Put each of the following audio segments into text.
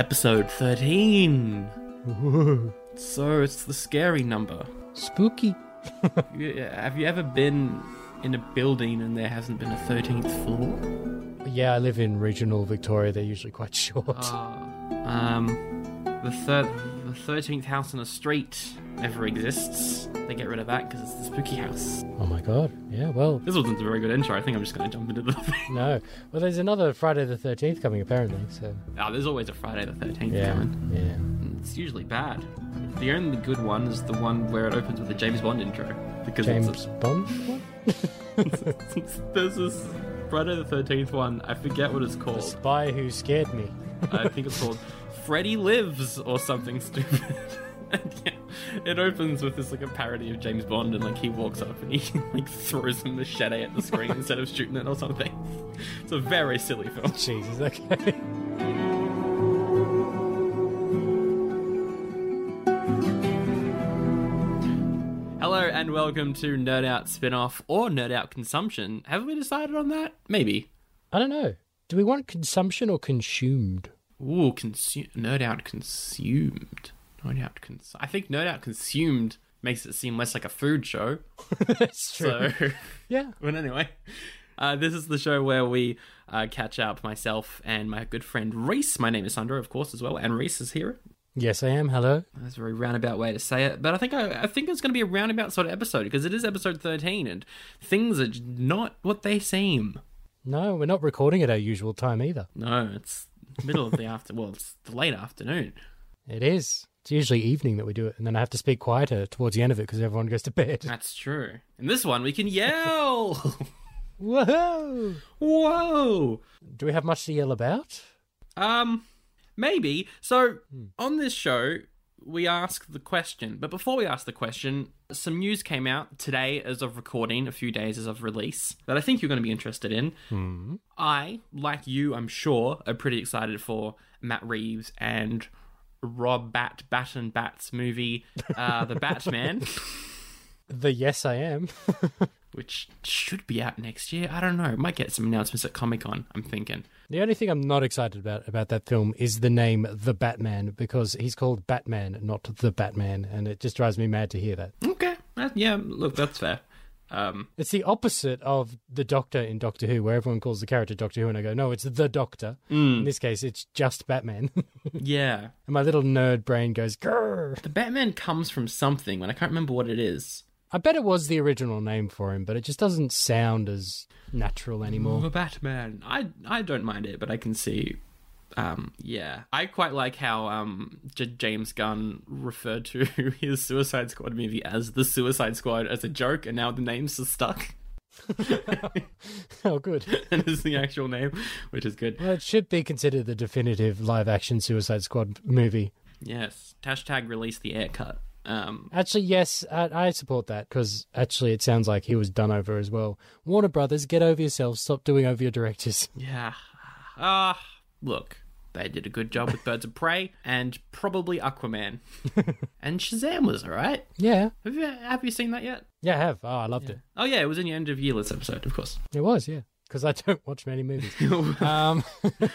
episode 13. so it's the scary number. Spooky. Have you ever been in a building and there hasn't been a 13th floor? Yeah, I live in regional Victoria. They're usually quite short. Um, the third, the 13th house on a street never exists. They get rid of that because it's the spooky house. oh my god. Yeah, well, This wasn't a very good intro. I think I'm just going to jump into the thing. no. Well, there's another Friday the 13th coming, apparently. So, Oh, there's always a Friday the 13th yeah. coming. Yeah. Mm, it's usually bad. The only good one is the one where it opens with a James Bond intro. Because James it's Bond? What? a, there's this Friday the 13th one. I forget what it's The called. spy who scared me. I think it's called Freddy Lives or something stupid. and yeah, it opens with this like a parody of James Bond and like he walks up and he like throws a machete at the screen instead of shooting it or something. It's a very silly film. Jesus, okay. Hello and welcome to Nerd Out Spin-off or Nerd Out Consumption. Have we decided on that? Maybe. I don't know. Do we want consumption or consumed? Ooh, consume Nerd Out Consumed. Nerd Out Cons- I think Nerd Out Consumed makes it seem less like a food show. That's true. So Yeah. But anyway, uh, this is the show where we uh, catch up myself and my good friend Reese. My name is Sandra, of course, as well, and Reese is here. Yes, I am. Hello. That's a very roundabout way to say it, but I think I, I think it's going to be a roundabout sort of episode because it is episode thirteen, and things are not what they seem. No, we're not recording at our usual time either. No, it's middle of the after. Well, it's the late afternoon. It is. It's usually evening that we do it, and then I have to speak quieter towards the end of it because everyone goes to bed. That's true. In this one, we can yell. Whoa! Whoa. Do we have much to yell about? Um, maybe. So on this show, we ask the question, but before we ask the question, some news came out today as of recording, a few days as of release, that I think you're going to be interested in. I, like you, I'm sure, are pretty excited for Matt Reeves and Rob Bat Batten Bat's movie, uh, The Batman, The yes, I am. which should be out next year. I don't know. Might get some announcements at Comic Con. I'm thinking. The only thing I'm not excited about about that film is the name The Batman because he's called Batman, not the Batman, and it just drives me mad to hear that. Okay, that, yeah. Look, that's fair. Um, It's the opposite of the Doctor in Doctor Who, where everyone calls the character Doctor Who, and I go, no, it's the Doctor. In this case, it's just Batman. Yeah. And my little nerd brain goes, grrr. The Batman comes from something, and I can't remember what it is. I bet it was the original name for him, but it just doesn't sound as natural anymore. The Batman. I I don't mind it, but I can see. Um, yeah, I quite like how um J- James Gunn referred to his Suicide Squad movie as the Suicide Squad as a joke, and now the names are stuck, oh, good. and is the actual name, which is good. Well, it should be considered the definitive live action Suicide Squad movie. Yes. Hashtag release the Ayer cut. Um, Actually, yes, I, I support that because actually it sounds like he was done over as well. Warner Brothers, get over yourselves. Stop doing over your directors. Yeah. Ah, look, they did a good job with Birds of Prey and probably Aquaman. and Shazam was alright. Yeah, Have you have you seen that yet? yeah, I have. Oh, I loved it. Oh yeah, it was in your end of year list episode, of course. it. Was, yeah, because I don't watch many movies. um,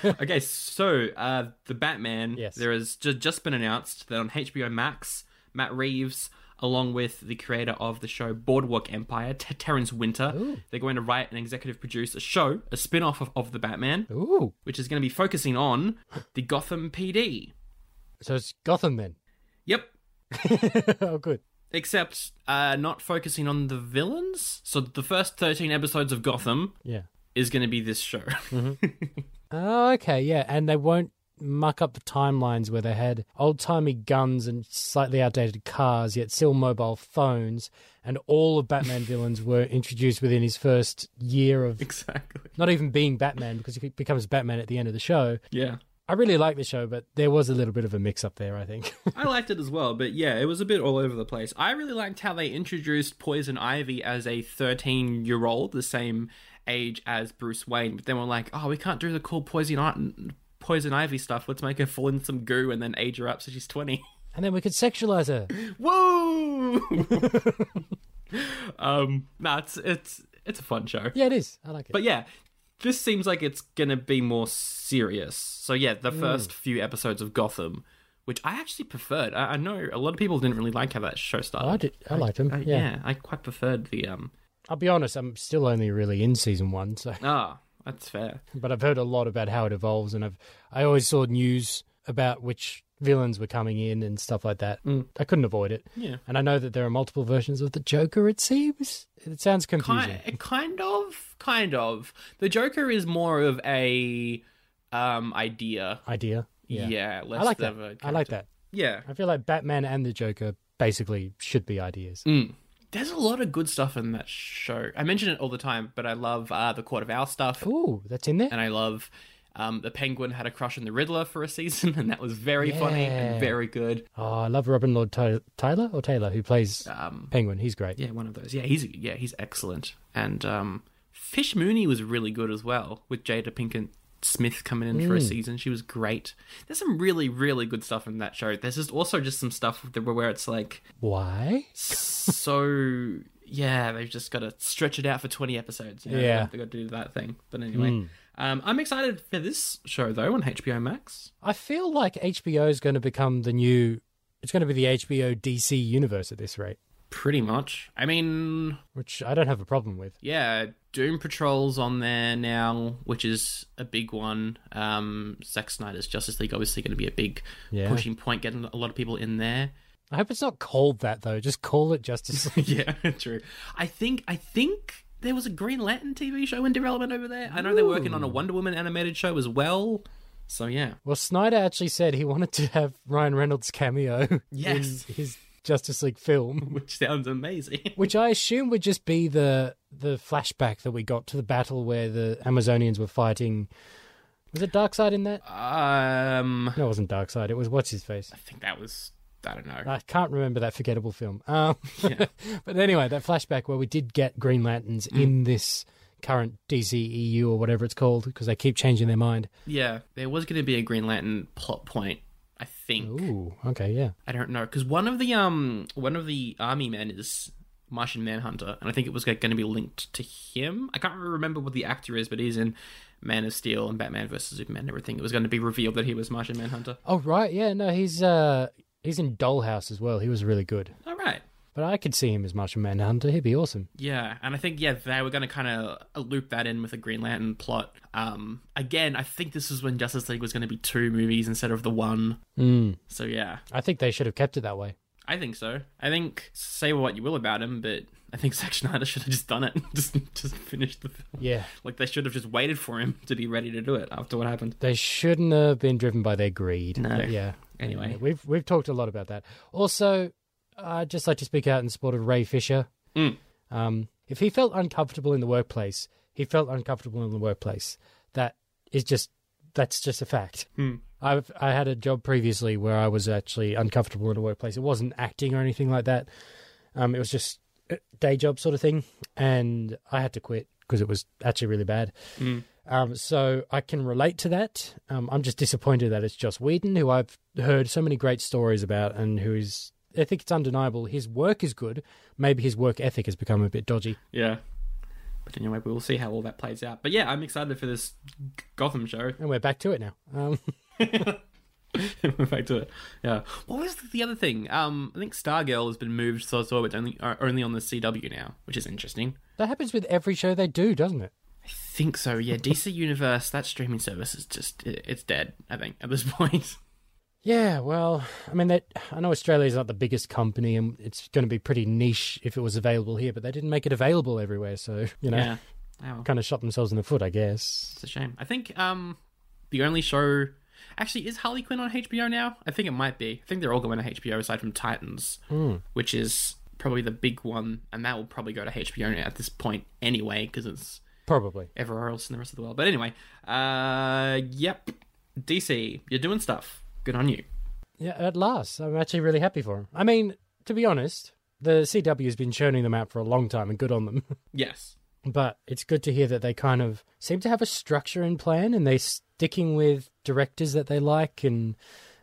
okay, so uh, the Batman. Yes. There has ju- just been announced that on HBO Max, Matt Reeves, along with the creator of the show Boardwalk Empire, T- Terrence Winter, Ooh. they're going to write and executive produce a show, a spin-off of, of the Batman, ooh, which is going to be focusing on the Gotham PD. so it's Gotham then. Yep. oh, good. Except uh, not focusing on the villains. So the first 13 episodes of Gotham Yeah. is going to be this show. Oh, okay, yeah, and they won't muck up the timelines where they had old timey guns and slightly outdated cars, yet still mobile phones, and all of Batman villains were introduced within his first year of exactly. not even being Batman because he becomes Batman at the end of the show. Yeah. I really like the show, but there was a little bit of a mix up there, I think. I liked it as well, but yeah, it was a bit all over the place. I really liked how they introduced Poison Ivy as a 13 year old, the same age as Bruce Wayne, but then we're like, oh, we can't do the cool Poison, Poison Ivy stuff. Let's make her fall in some goo and then age her up so she's 20. and then we could sexualize her. Whoa! um, no, it's, it's, it's a fun show. Yeah, it is. I like it. But yeah, this seems like it's gonna be more serious. So yeah, the first few episodes of Gotham, which I actually preferred. I, I know a lot of people didn't really like how that show started. I did. I liked him. Uh, yeah. yeah, I quite preferred the um. I'll be honest. I'm still only really in season one, so Ah, that's fair. but I've heard a lot about how it evolves, and I've I always saw news about which villains were coming in and stuff like that. Mm. I couldn't avoid it, Yeah. and I know that there are multiple versions of the Joker. It seems it sounds confusing. Kind, kind of, kind of. The Joker is more of a um idea. Idea. Yeah, Yeah, less I like that. I like that. Yeah. I feel like Batman and the Joker basically should be ideas. Mm. There's a lot of good stuff in that show. I mention it all the time, but I love uh, the Court of Owls stuff, Ooh, that's in there. and I love um, the Penguin had a crush on the Riddler for a season, and that was very funny and very good. Oh, I love Robin Lord Ty- Tyler or Taylor who plays Um, Penguin. He's great. yeah, one of those. Yeah, he's yeah he's excellent, and um, Fish Mooney was really good as well with Jada Pinkett Smith coming in for a season. She was great. There's some really really good stuff in that show. There's just also just some stuff where it's like Why? so yeah, they've just got to stretch it out for 20 episodes. You know? Yeah. They've got to do that thing. But anyway, um, I'm excited for this show, though, on HBO Max. I feel like HBO is going to become the new. It's going to be the HBO DC universe at this rate, Pretty much. I mean, which I don't have a problem with. yeah, Doom Patrol's on there now, which is a big one. Um, Zack Snyder's Justice League obviously going to be a big Yeah. pushing point, getting a lot of people in there. I hope it's not called that though. Just call it Justice League. yeah, true. I think I think there was a Green Lantern TV show in development over there. I know they're working on a Wonder Woman animated show as well. So yeah, well, Snyder actually said he wanted to have Ryan Reynolds cameo Yes. in his Justice League film, which sounds amazing. which I assume would just be the the flashback that we got to the battle where the Amazonians were fighting. Was it Darkseid in that? um, No, it wasn't Darkseid. It was what's his face. I think that was I don't know. I can't remember that forgettable film. Um, but anyway, that flashback where we did get Green Lanterns in this current DCEU or whatever it's called because they keep changing their mind. Yeah, there was going to be a Green Lantern plot point. I think Ooh, okay, yeah. I don't know because one of the um one of the army men is Martian Manhunter, and I think it was going to be linked to him. I can't remember what the actor is, but he's in Man of Steel and Batman versus Superman and everything. It was going to be revealed that he was Martian Manhunter. Oh right, yeah. No, he's uh he's in Dollhouse as well. He was really good. All right. But I could see him as Martian Manhunter. He'd be awesome. Yeah, and I think yeah they were going to kind of loop that in with a Green Lantern plot. Um, again, I think this is when Justice League was going to be two movies instead of the one. Mm. So yeah, I think they should have kept it that way. I think so. I think say what you will about him, but I think Zack Snyder should have just done it, just just finished the film. Yeah. Like they should have just waited for him to be ready to do it after what happened. They shouldn't have been driven by their greed. No. But yeah. Anyway. We've we've talked a lot about that. Also, I'd just like to speak out in support of Ray Fisher. Mm. Um, if he felt uncomfortable in the workplace, he felt uncomfortable in the workplace. That is just that's just a fact. Hmm. I've I had a job previously where I was actually uncomfortable in a workplace. It wasn't acting or anything like that. Um, it was just a day job sort of thing, and I had to quit because it was actually really bad. Mm. Um, so I can relate to that. Um, I'm just disappointed that it's Joss Whedon, who I've heard so many great stories about, and who is. I think it's undeniable. His work is good. Maybe his work ethic has become a bit dodgy. Yeah. But anyway, we'll see how all that plays out. But yeah, I'm excited for this Gotham show. And we're back to it now. Um, We're back to it. Yeah. What was the other thing? Um, I think Stargirl has been moved so so it's only uh, only on the CW now, which is interesting. that happens with every show they do, doesn't it? I think so. Yeah, DC Universe, that streaming service is just it, it's dead. I think at this point. Yeah, well, I mean, that I know Australia's not the biggest company, and it's going to be pretty niche if it was available here. But they didn't make it available everywhere, so you know, Yeah. Wow. kind of shot themselves in the foot, I guess. It's a shame. I think um the only show actually is Harley Quinn on HBO now. I think it might be. I think they're all going to HBO aside from Titans, Hmm. which is probably the big one, and that will probably go to HBO at this point anyway because it's Probably. everywhere else in the rest of the world. But anyway, uh, yep, DC, you're doing stuff. Good on you. Yeah, at last, I'm actually really happy for him. I mean, to be honest, the CW has been churning them out for a long time, and good on them. Yes. but it's good to hear that they kind of seem to have a structure and plan, and they're sticking with directors that they like and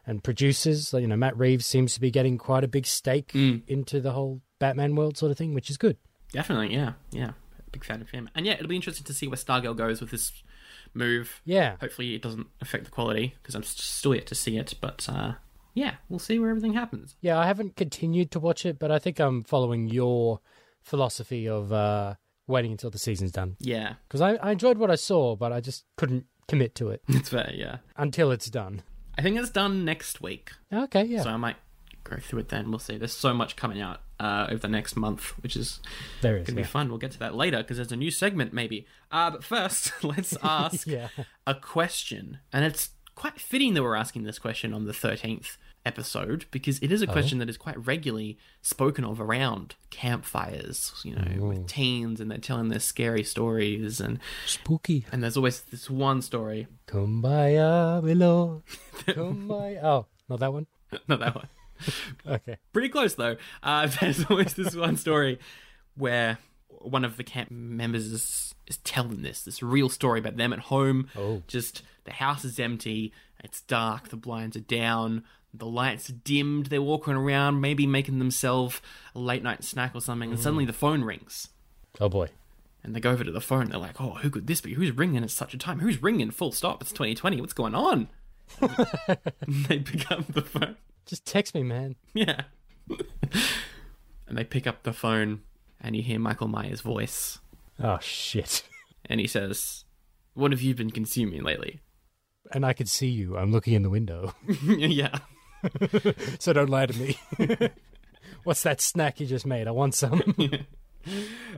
and producers. You know, Matt Reeves seems to be getting quite a big stake Mm. into the whole Batman world, sort of thing, which is good. Definitely, yeah, yeah. Big fan of him. And yeah, it'll be interesting to see where Stargirl goes with this move. Yeah. Hopefully, it doesn't affect the quality because I'm still yet to see it. But uh, yeah, we'll see where everything happens. Yeah, I haven't continued to watch it, but I think I'm following your philosophy of uh, waiting until the season's done. Yeah, Because I, I enjoyed what I saw, but I just couldn't commit to it it's fair. Yeah, until it's done. I think it's done next week, Okay, yeah. so I might go through it then. We'll see. There's so much coming out uh, over the next month, which is there is. gonna be fun. We'll get to that later because there's a new segment maybe. Uh, but first, let's ask yeah. a question, and it's quite fitting that we're asking this question on the 13th episode because it is a question that is quite regularly spoken of around campfires, you know, with teens and they're telling their scary stories and Spooky. and there's always this one story, Kumbaya below. Kumbaya. Oh, not that one? not that one. Okay. Pretty close though. Uh, there's always this one story where one of the camp members is, is telling this this real story about them at home. Oh. Just the house is empty, it's dark, the blinds are down, the lights are dimmed. They're walking around, maybe making themselves a late night snack or something, and suddenly the phone rings. Oh, boy. And they go over to the phone. They're like, "Oh, who could this be? Who's ringing at such a time? Who's ringing? Full stop. It's 2020. What's going on?" they pick up the phone. Just text me, man. Yeah. and they pick up the phone, and you hear Michael Myers' voice, Oh, shit. and he says, "What have you been consuming lately?" And I can see you. I'm looking in the window. yeah. so don't lie to me. What's that snack you just made? I want some.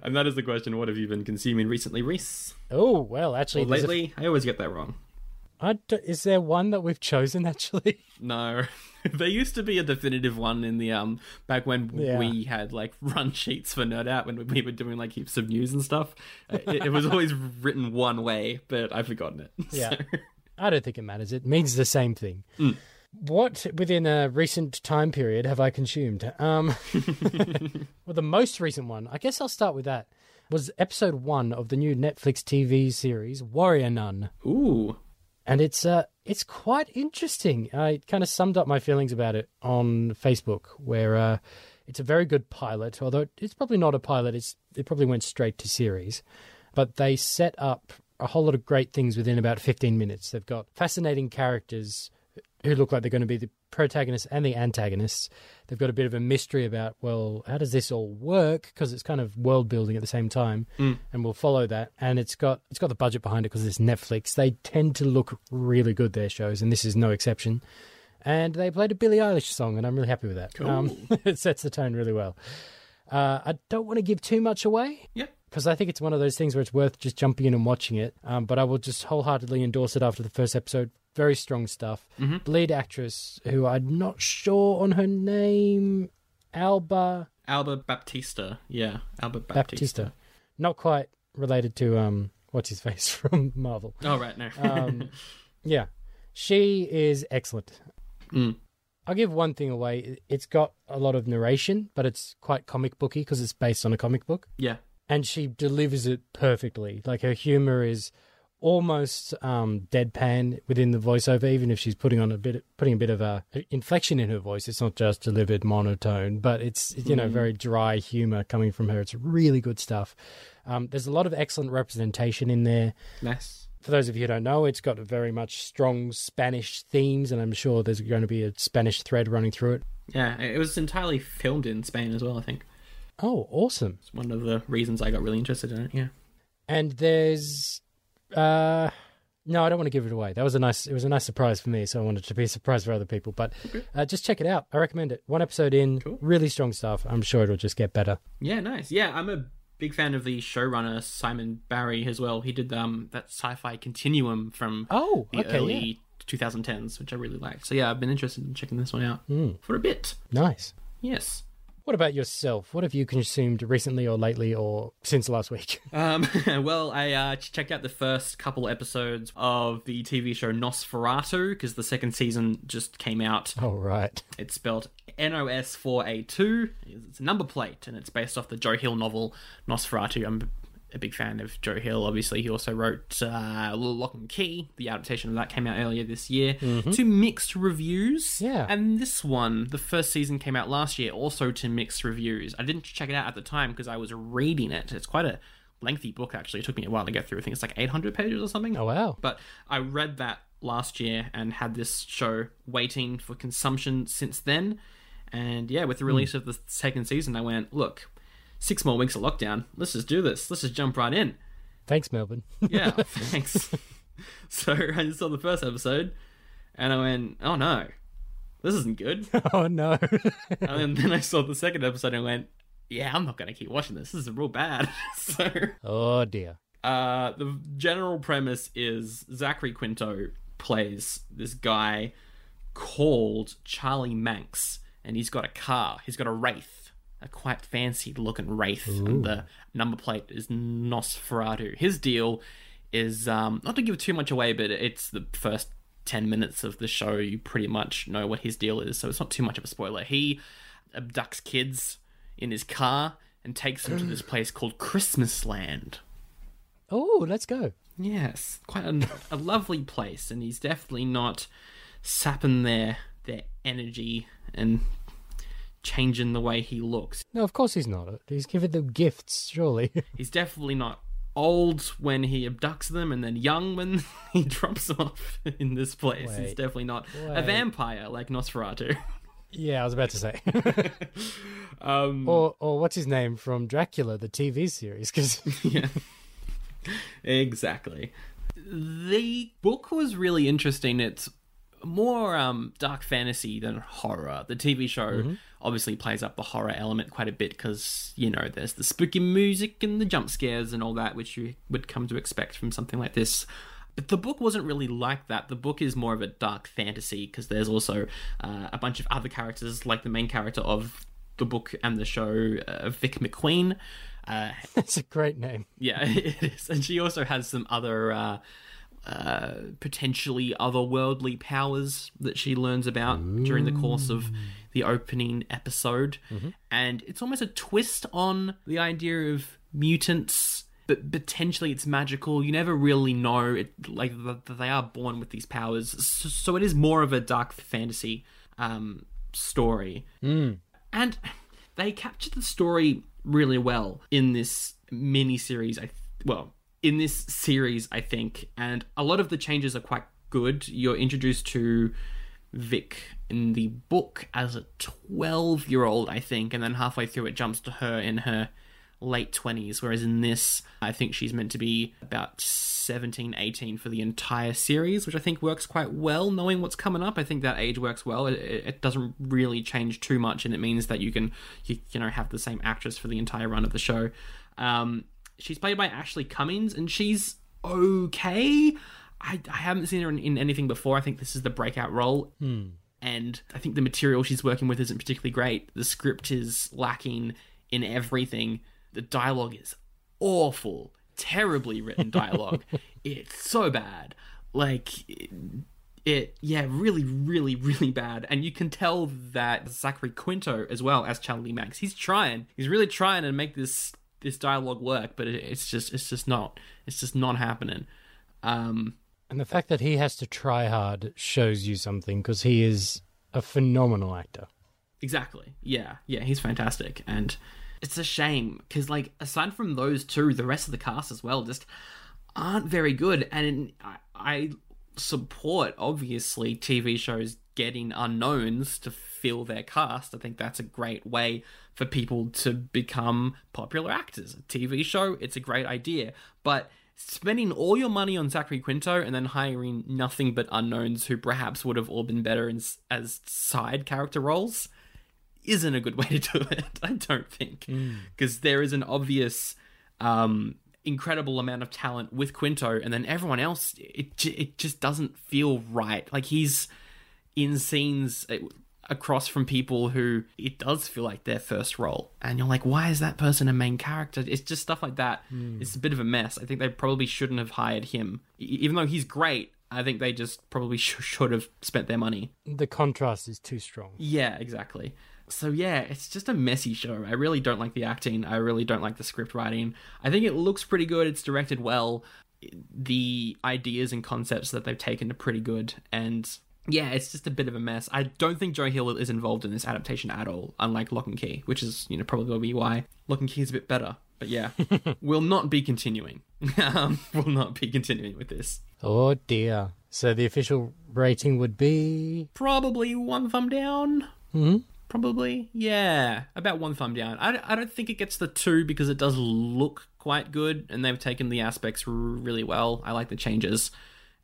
And that is the question: What have you been consuming recently, Reese? oh, well, actually, Or there's a- lately? I always get that wrong. I d- is there one that we've chosen, actually? No, there used to be a definitive one in the um back when Yeah. we had like run sheets for Nerd Out when we were doing like heaps of news and stuff. Uh, It, it was always written one way, but I've forgotten it. Yeah. So- I don't think it matters. It means the same thing. Mm. What within a recent time period have I consumed? Um, well, the most recent one, I guess I'll start with that, was episode one of the new Netflix TV series Warrior Nun, Ooh. And it's uh, it's quite interesting. I kind of summed up my feelings about it on Facebook, where uh, it's a very good pilot, although it's probably not a pilot. It's it probably went straight to series, but they set up a whole lot of great things within about 15 minutes. They've got fascinating characters who look like they're going to be the protagonists and the antagonists. They've got a bit of a mystery about, well, how does this all work? Because it's kind of world building at the same time, and we'll follow that. And it's got it's got the budget behind it because it's Netflix. They tend to look really good their shows, and this is no exception. And they played a Billie Eilish song, and I'm really happy with that. Um, it sets the tone really well. Uh, I don't want to give too much away Yep. because I think it's one of those things where it's worth just jumping in and watching it. Um, but I will just wholeheartedly endorse it after the first episode. Very strong stuff. Mm-hmm. The lead actress, who I'm not sure on her name, Alba Alba Baptista. Yeah, Alba Baptista. Baptista, not quite related to um, what's his face from Marvel. Oh right, no. Um, yeah, she is excellent. Mm. I'll give one thing away. It's got a lot of narration, but it's quite comic booky because it's based on a comic book. yeah. and she delivers it perfectly. Like her humor is almost um, deadpan within the voiceover, even if she's putting on a bit, putting a bit of a inflection in her voice. It's not just delivered monotone, but it's you know very dry humor coming from her. It's really good stuff. Um, there's a lot of excellent representation in there. Nice. For those of you who don't know, it's got very much strong Spanish themes, and I'm sure there's going to be a Spanish thread running through it. Yeah, it was entirely filmed in Spain as well. I think Oh, awesome! it's one of the reasons I got really interested in it. Yeah. and there's uh no i don't want to give it away that was a nice it was a nice surprise for me so i wanted to be a surprise for other people but uh, just check it out i recommend it one episode in Cool. really strong stuff i'm sure it'll just get better Yeah, nice. Yeah, I'm a big fan of the showrunner Simon Barry as well. He did um that sci-fi continuum from oh the okay early 2010s, which I really liked. So yeah, I've been interested in checking this one out. Mm, for a bit. nice Yes. What about yourself what have you consumed recently or lately or since last week Um, well, I uh, checked out the first couple episodes of the TV show Nosferatu because the second season just came out. oh right It's spelled NOS4A2. It's a number plate, and it's based off the Joe Hill novel Nosferatu. I'm a big fan of Joe Hill. Obviously, he also wrote uh, Locke & Key. The adaptation of that came out earlier this year. To mixed reviews. Yeah. And this one, the first season came out last year, also to mixed reviews. I didn't check it out at the time because I was reading it. It's quite a lengthy book actually. It took me a while to get through. I think it's like 800 pages or something. Oh wow. But I read that last year and had this show waiting for consumption since then. And yeah, with the release of the second season, I went, look, six more weeks of lockdown. Let's just do this. Let's just jump right in. Thanks, Melbourne. Yeah, thanks. so I just saw the first episode and I went, oh no, this isn't good. oh no. and then I saw the second episode and went, yeah, I'm not going to keep watching this. This is real bad. so oh dear. uh, the general premise is Zachary Quinto plays this guy called Charlie Manx, and he's got a car. He's got a Wraith, a quite fancy looking Wraith, and the number plate is Nosferatu. His deal is um, not to give too much away, but it's the first 10 minutes of the show. You pretty much know what his deal is, so it's not too much of a spoiler. He abducts kids in his car and takes them to this place called Christmas Land. Oh, let's go. Yes, quite a, a lovely place, and he's definitely not sapping their their energy and changing the way he looks. No, of course he's not. He's giving them gifts, surely. He's definitely not old when he abducts them, and then young when he drops them off in this place. He's definitely not a vampire like Nosferatu. yeah, I was about to say. um, or or what's his name from Dracula, the TV series? Because yeah, exactly. The book was really interesting. It's more um, dark fantasy than horror. The TV show obviously plays up the horror element quite a bit because you know there's the spooky music and the jump scares and all that, which you would come to expect from something like this. But the book wasn't really like that. The book is more of a dark fantasy because there's also uh, a bunch of other characters, like the main character of the book and the show, uh, Vic McQueen. Uh, that's a great name. yeah, it is. And she also has some other uh, uh, potentially otherworldly powers that she learns about during the course of the opening episode. And it's almost a twist on the idea of mutants. But potentially it's magical. You never really know. It, like they are born with these powers, so, so it is more of a dark fantasy um, story and they captured the story really well in this mini series i well in this series i think and a lot of the changes are quite good. You're introduced to vic in the book as a 12 year old i think and then halfway through it jumps to her in her late 20s whereas in this i think she's meant to be about 17 18 for the entire series which i think works quite well. Knowing what's coming up i think that age works well. It, it doesn't really change too much and it means that you can you, you know have the same actress for the entire run of the show. Um, she's played by Ashleigh Cummings and she's okay i, I haven't seen her in, in anything before i think this is the breakout role hmm. and I think the material she's working with isn't particularly great. The script is lacking in everything. The dialogue is awful, terribly written dialogue. it's so bad. Like it, it, yeah, really, really, really bad. And you can tell that Zachary Quinto as well as Charlie Manx. He's trying. He's really trying to make this this dialogue work, but it, it's just it's just not it's just not happening. Um, And the fact that he has to try hard shows you something because he is a phenomenal actor. Exactly. Yeah. Yeah. He's fantastic, and it's a shame because, like, aside from those two, the rest of the cast as well just aren't very good. And I, I support obviously TV shows getting unknowns to fill their cast. I think that's a great way for people to become popular actors. A TV show, it's a great idea, but spending all your money on Zachary Quinto and then hiring nothing but unknowns who perhaps would have all been better in, as side character roles isn't a good way to do it. I don't think because there is an obvious, um, incredible amount of talent with Quinto, and then everyone else, it it just doesn't feel right. Like he's in scenes uh, across from people who it does feel like their first role, and you're like, why is that person a main character? It's just stuff like that. It's a bit of a mess. I think they probably shouldn't have hired him, even though he's great. I think they just probably sh- should have spent their money. The contrast is too strong. Yeah, exactly. So yeah, it's just a messy show. I really don't like the acting. I really don't like the script writing. I think it looks pretty good. It's directed well. The ideas and concepts that they've taken are pretty good. And yeah, it's just a bit of a mess. I don't think Joe Hill is involved in this adaptation at all, unlike Locke & Key, which is, you know, probably why Locke & Key is a bit better. But yeah, we'll not be continuing. um, we'll not be continuing with this. Oh dear. So the official rating would be. Probably one thumb down. Hmm? Probably, yeah, about one thumb down. I, I don't think it gets the two because it does look quite good, and they've taken the aspects r- really well. I like the changes,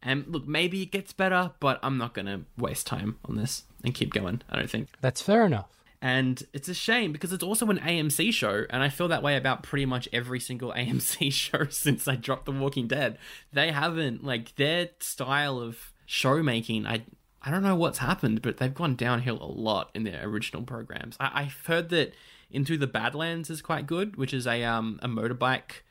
and look, maybe it gets better, but I'm not gonna waste time on this and keep going. I don't think. That's fair enough. And it's a shame because it's also an AMC show, and I feel that way about pretty much every single AMC show since I dropped The Walking Dead. They haven't like their style of show making. I I don't know what's happened, but they've gone downhill a lot in their original programs. I, I've heard that Into the Badlands is quite good, which is a um a motorbike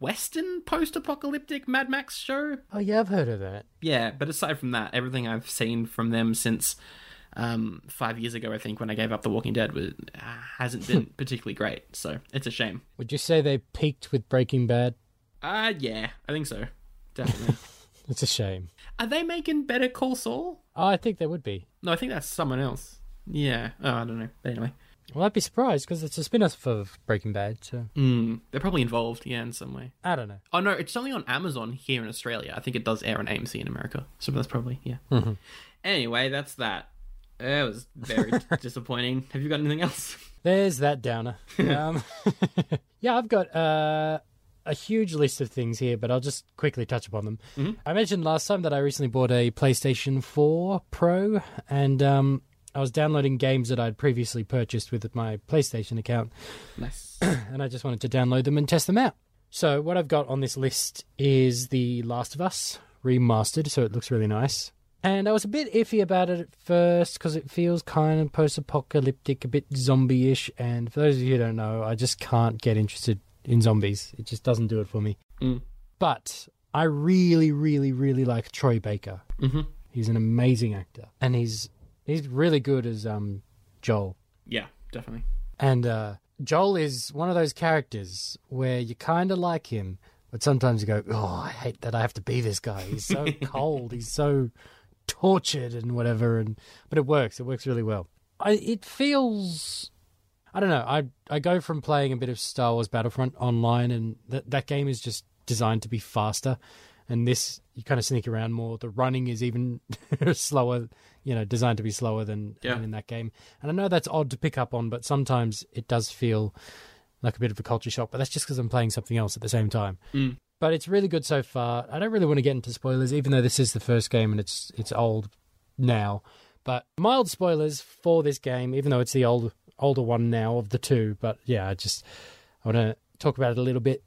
western post-apocalyptic Mad Max show. Oh, yeah, I've heard of that. Yeah, but aside from that, everything I've seen from them since um, five years ago, I think, when I gave up The Walking Dead, was, uh, hasn't been particularly great. So it's a shame. Would you say they peaked with Breaking Bad? Uh, yeah, I think so. Definitely. It's a shame. Are they making Better Call Saul? Oh, I think they would be. No, I think that's someone else. Yeah. Oh, I don't know. But anyway. Well, I'd be surprised because it's a spin off of Breaking Bad, so Mm, they're probably involved, yeah, in some way. I don't know. Oh, no, it's only on Amazon here in Australia. I think it does air on AMC in America. So that's probably, yeah. Mhm. Anyway, that's that. It was very disappointing. Have you got anything else? There's that downer. um, yeah, I've got uh, a huge list of things here, but I'll just quickly touch upon them. Mhm. I mentioned last time that I recently bought a PlayStation 4 Pro, and um, I was downloading games that I'd previously purchased with my PlayStation account, Nice. and I just wanted to download them and test them out. So, what I've got on this list is The Last of Us remastered, so it looks really nice. And I was a bit iffy about it at first because it feels kind of post apocalyptic, a bit zombie ish. And for those of you who don't know, I just can't get interested in zombies. It just doesn't do it for me. Mm. But I really, really, really like Troy Baker. hmm He's an amazing actor. And he's he's really good as um, Joel. Yeah, definitely. And uh, Joel is one of those characters where you kind of like him, but sometimes you go, "Oh, I hate that I have to be this guy. He's so cold. He's so tortured and whatever." And but it works. It works really well. I, it feels. I don't know. I I go from playing a bit of Star Wars Battlefront online, and that that game is just designed to be faster. And this, you kind of sneak around more. The running is even slower, you know, designed to be slower than, Yeah. than in that game. And I know that's odd to pick up on, but sometimes it does feel like a bit of a culture shock. But that's just because I'm playing something else at the same time. Mm. But it's really good so far. I don't really want to get into spoilers, even though this is the first game and it's it's old now. But mild spoilers for this game, even though it's the old older one now of the two. But yeah, I just I want to talk about it a little bit.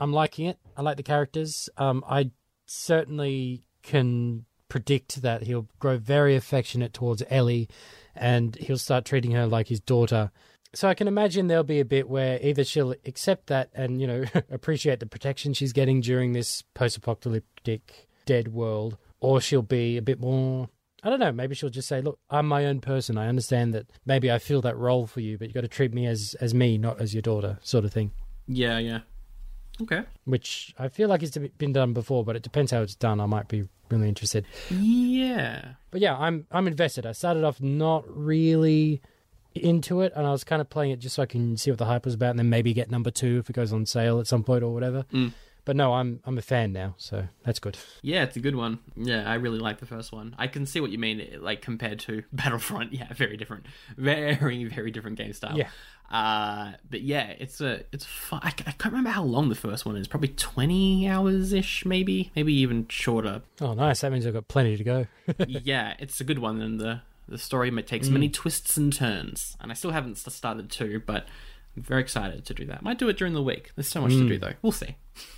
I'm liking it. I like the characters. Um, I certainly can predict that he'll grow very affectionate towards Ellie, and he'll start treating her like his daughter. So I can imagine there'll be a bit where either she'll accept that and you know appreciate the protection she's getting during this post-apocalyptic dead world, or she'll be a bit more. I don't know. Maybe she'll just say, "Look, I'm my own person. I understand that. Maybe I feel that role for you, but you got to treat me as as me, not as your daughter," sort of thing. Yeah, yeah. Okay. Which I feel like it's been done before, but it depends how it's done. I might be really interested. Yeah. But yeah, I'm I'm invested. I started off not really into it, and I was kind of playing it just so I can see what the hype was about, and then maybe get number two if it goes on sale at some point or whatever. Mm. But no, I'm I'm a fan now, so that's good. Yeah, it's a good one. Yeah, I really like the first one. I can see what you mean, like compared to Battlefront. Yeah, very different, very very different game style. Yeah. Uh, but yeah, it's a it's fun. I, I can't remember how long the first one is. Probably twenty hours ish, maybe, maybe even shorter. Oh, nice. That means I've got plenty to go. yeah, it's a good one, and the the story takes many twists and turns. And I still haven't started to, but I'm very excited to do that. Might do it during the week. There's so much to do though. We'll see.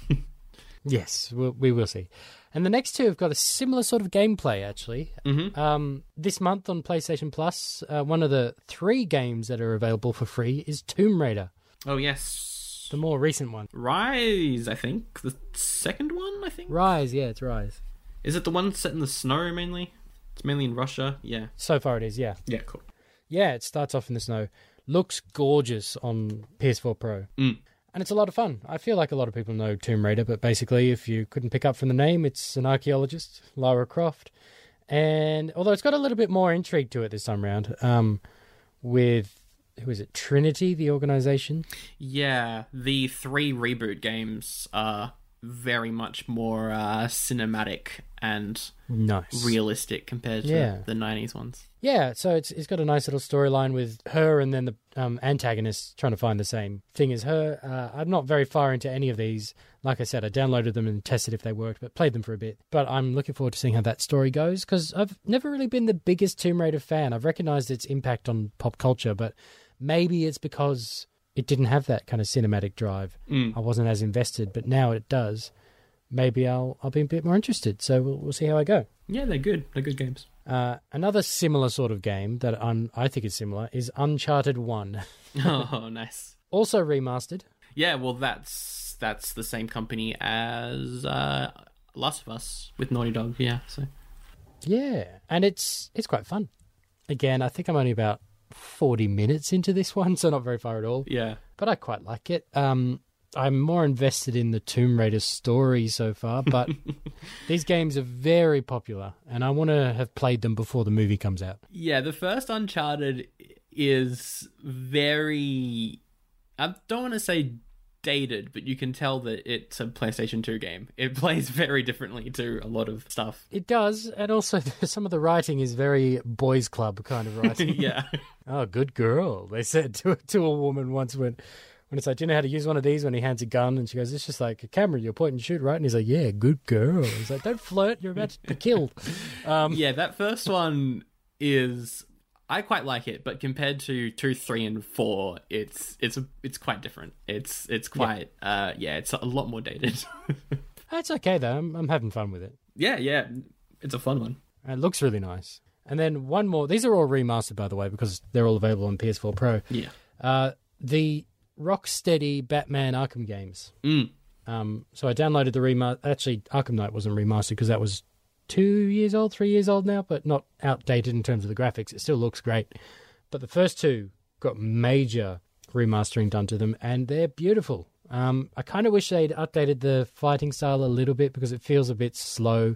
yes, we'll, we will see. And the next two have got a similar sort of gameplay, actually. Mhm. Um, this month on PlayStation Plus, uh, one of the three games that are available for free is Tomb Raider, Oh yes, the more recent one. Rise. I think the second one. I think. Rise, yeah, it's Rise. Is it the one set in the snow mainly? It's mainly in Russia. Yeah. So far, it is, yeah. Yeah. Cool. Yeah, it starts off in the snow. Looks gorgeous on PS4 Pro. Mm. And it's a lot of fun. I feel like a lot of people know Tomb Raider, but basically, if you couldn't pick up from the name, it's an archaeologist, Lara Croft. And although it's got a little bit more intrigue to it this time round, um, with who is it? Trinity, the organization. Yeah, the three reboot games are very much more uh, cinematic and Nice. realistic compared to Yeah. the 90s ones. Yeah, so it's it's got a nice little storyline with her and then the um, antagonist trying to find the same thing as her. Uh, I'm not very far into any of these. Like I said, I downloaded them and tested if they worked, but played them for a bit. But I'm looking forward to seeing how that story goes because I've never really been the biggest Tomb Raider fan. I've recognized its impact on pop culture, but maybe it's because it didn't have that kind of cinematic drive. Mm. I wasn't as invested, but now it does. Maybe I'll I'll be a bit more interested. So we'll, we'll see how I go. Yeah, they're good. They're good games. Uh, another similar sort of game that I'm, I think is similar is Uncharted One, oh, nice. also remastered. Yeah, well, that's that's the same company as uh, Last of Us with Naughty Dog. Yeah, so Yeah, and it's it's quite fun. Again, I think I'm only about forty minutes into this one, so not very far at all. yeah, But I quite like it. Um, I'm more invested in the Tomb Raider story so far, but these games are very popular, and I want to have played them before the movie comes out. yeah. The first Uncharted is very. I don't want to say dated, but you can tell that it's a PlayStation 2 game. It plays very differently to a lot of stuff. It does, and also some of the writing is very boys' club kind of writing. yeah. Oh, good girl. They said to to a woman once when when it's like, Do you know how to use one of these when he hands a gun? And she goes, It's just like a camera, you point and shoot, right? And he's like, Yeah, good girl. He's like, Don't flirt, you're about to be killed. Um yeah, that first one is I quite like it, but compared to two, three, and four, it's it's it's quite different. It's it's quite uh yeah, it's a lot more dated. it's okay though. I'm I'm having fun with it. yeah, yeah, it's a fun one. It looks really nice. And then one more these are all remastered by the way, because they're all available on PS4 Pro. Yeah. Uh the Rocksteady Batman Arkham games. Mm. Um, so I downloaded the remaster. Actually, Arkham Knight wasn't remastered because that was two years old, three years old now, but not outdated in terms of the graphics. It still looks great. But the first two got major remastering done to them, and they're beautiful. Um, I kind of wish they'd updated the fighting style a little bit because it feels a bit slow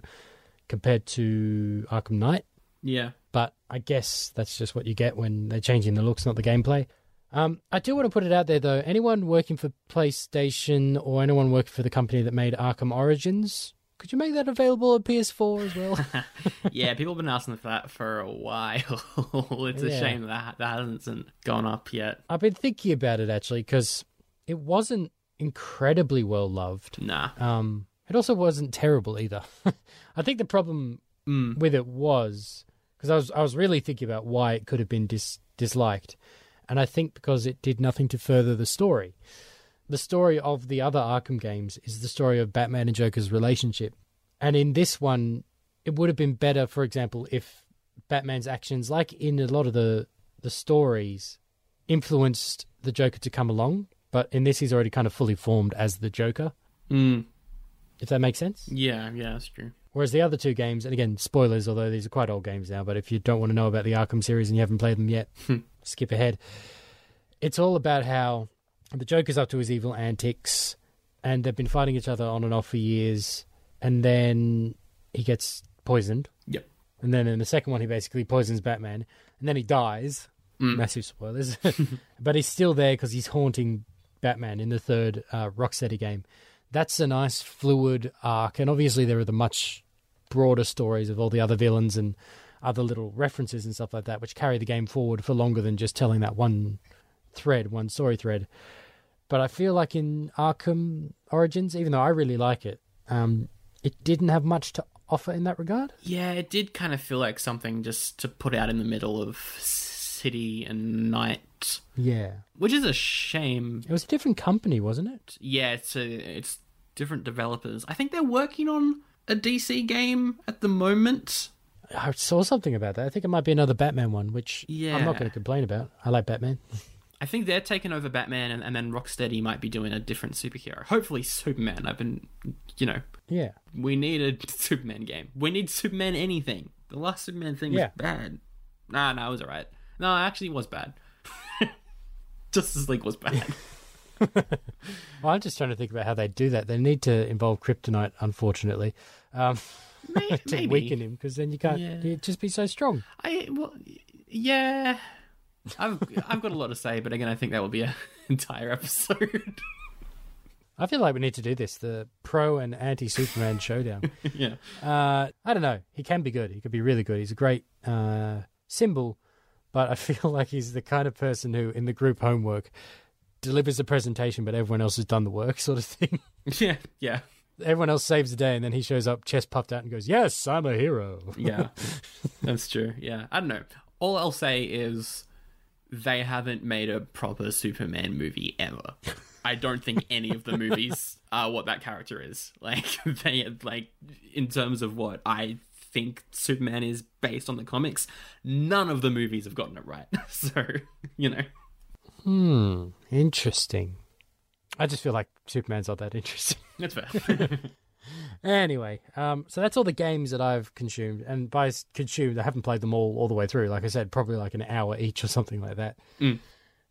compared to Arkham Knight. Yeah. But I guess that's just what you get when they're changing the looks, not the gameplay. Um, I do want to put it out there though. Anyone working for PlayStation or anyone working for the company that made Arkham Origins, could you make that available on PS4 as well? yeah, people have been asking for that for a while. it's a Yeah. shame that that hasn't gone up yet. I've been thinking about it actually because it wasn't incredibly well loved. Nah. Um, it also wasn't terrible either. I think the problem Mm. with it was because I was I was really thinking about why it could have been dis- disliked, and I think because it did nothing to further the story. The story of the other Arkham games is the story of Batman and Joker's relationship, and in this one, it would have been better, for example, if Batman's actions, like in a lot of the the stories, influenced the Joker to come along. But in this, he's already kind of fully formed as the Joker. Mm. If that makes sense. Yeah, yeah, that's true. Whereas the other two games, and again, spoilers, although these are quite old games now, but if you don't want to know about the Arkham series and you haven't played them yet, skip ahead. It's all about how the Joker's up to his evil antics, and they've been fighting each other on and off for years, and then he gets poisoned. Yep. And then in the second one, he basically poisons Batman, and then he dies. Mm. Massive spoilers. but he's still there because he's haunting Batman in the third uh, Rocksteady game. That's a nice fluid arc, and obviously there are the much broader stories of all the other villains and other little references and stuff like that, which carry the game forward for longer than just telling that one thread, one story thread. But I feel like in Arkham Origins, even though I really like it, um, it didn't have much to offer in that regard. Yeah, it did kind of feel like something just to put out in the middle of city and Knight, Yeah, which is a shame. it was a different company, wasn't it? Yeah, it's a, it's different developers. I think they're working on a DC game at the moment. I saw something about that. I think it might be another Batman one, which I'm not going to complain about. I like Batman. I think they're taking over Batman, and, and then Rocksteady might be doing a different superhero. Hopefully, Superman. I've been, you know, Yeah. we need a Superman game. We need Superman anything. The last Superman thing was bad. Nah, no, it was alright. No, actually, it was bad. Justice League was bad. Well, I'm just trying to think about how they do that. They need to involve Kryptonite, unfortunately, um, May- to Maybe. weaken him because then you can't Yeah. just be so strong. I well, yeah. I've I've got a lot to say, but again, I think that will be an entire episode. I feel like we need to do this the pro and anti Superman showdown. yeah. Uh, I don't know. He can be good. He could be really good. He's a great uh, symbol, but I feel like he's the kind of person who, in the group homework, delivers the presentation, but everyone else has done the work, sort of thing. Yeah. Yeah. everyone else saves the day, and then he shows up, chest puffed out, and goes, "Yes, I'm a hero." Yeah. That's true. Yeah. I don't know. All I'll say is they haven't made a proper Superman movie ever. I don't think any of the movies are what that character is. Like they like in terms of what I think Superman is based on the comics, none of the movies have gotten it right. So, you know. Hmm. Interesting. I just feel like Superman's not that interesting. That's fair. Anyway, um, so that's all the games that I've consumed, and by consumed, I haven't played them all all the way through. Like I said, probably like an hour each or something like that. Mm.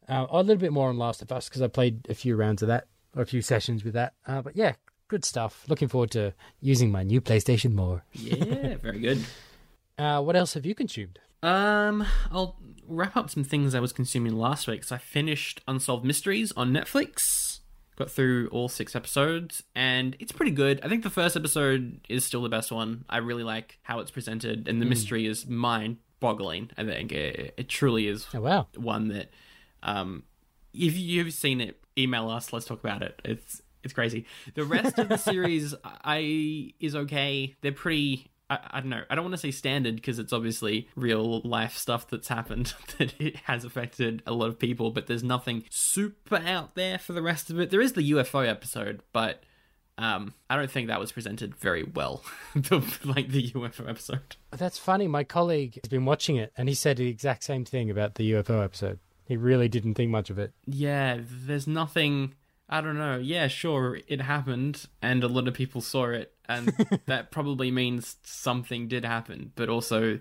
Uh, a little bit more on Last of Us because I played a few rounds of that, or a few sessions with that. Uh, but yeah, good stuff. Looking forward to using my new PlayStation more. yeah, very good. Uh, what else have you consumed? Um, I'll wrap up some things I was consuming last week. So I finished Unsolved Mysteries on Netflix. Got through all six episodes, and it's pretty good. I think the first episode is still the best one. I really like how it's presented, and the mystery is mind-boggling. I think it, it truly is Oh wow, one that, um, if you've seen it, email us. Let's talk about it. It's it's crazy. The rest of the series, I is okay. They're pretty. I, I don't know. I don't want to say standard because it's obviously real life stuff that's happened that it has affected a lot of people. But there's nothing super out there for the rest of it. There is the UFO episode, but um, I don't think that was presented very well. the, like the UFO episode. that's funny. My colleague has been watching it, and he said the exact same thing about the UFO episode. He really didn't think much of it. Yeah, there's nothing. I don't know. Yeah, sure, it happened, and a lot of people saw it, and that probably means something did happen. But also,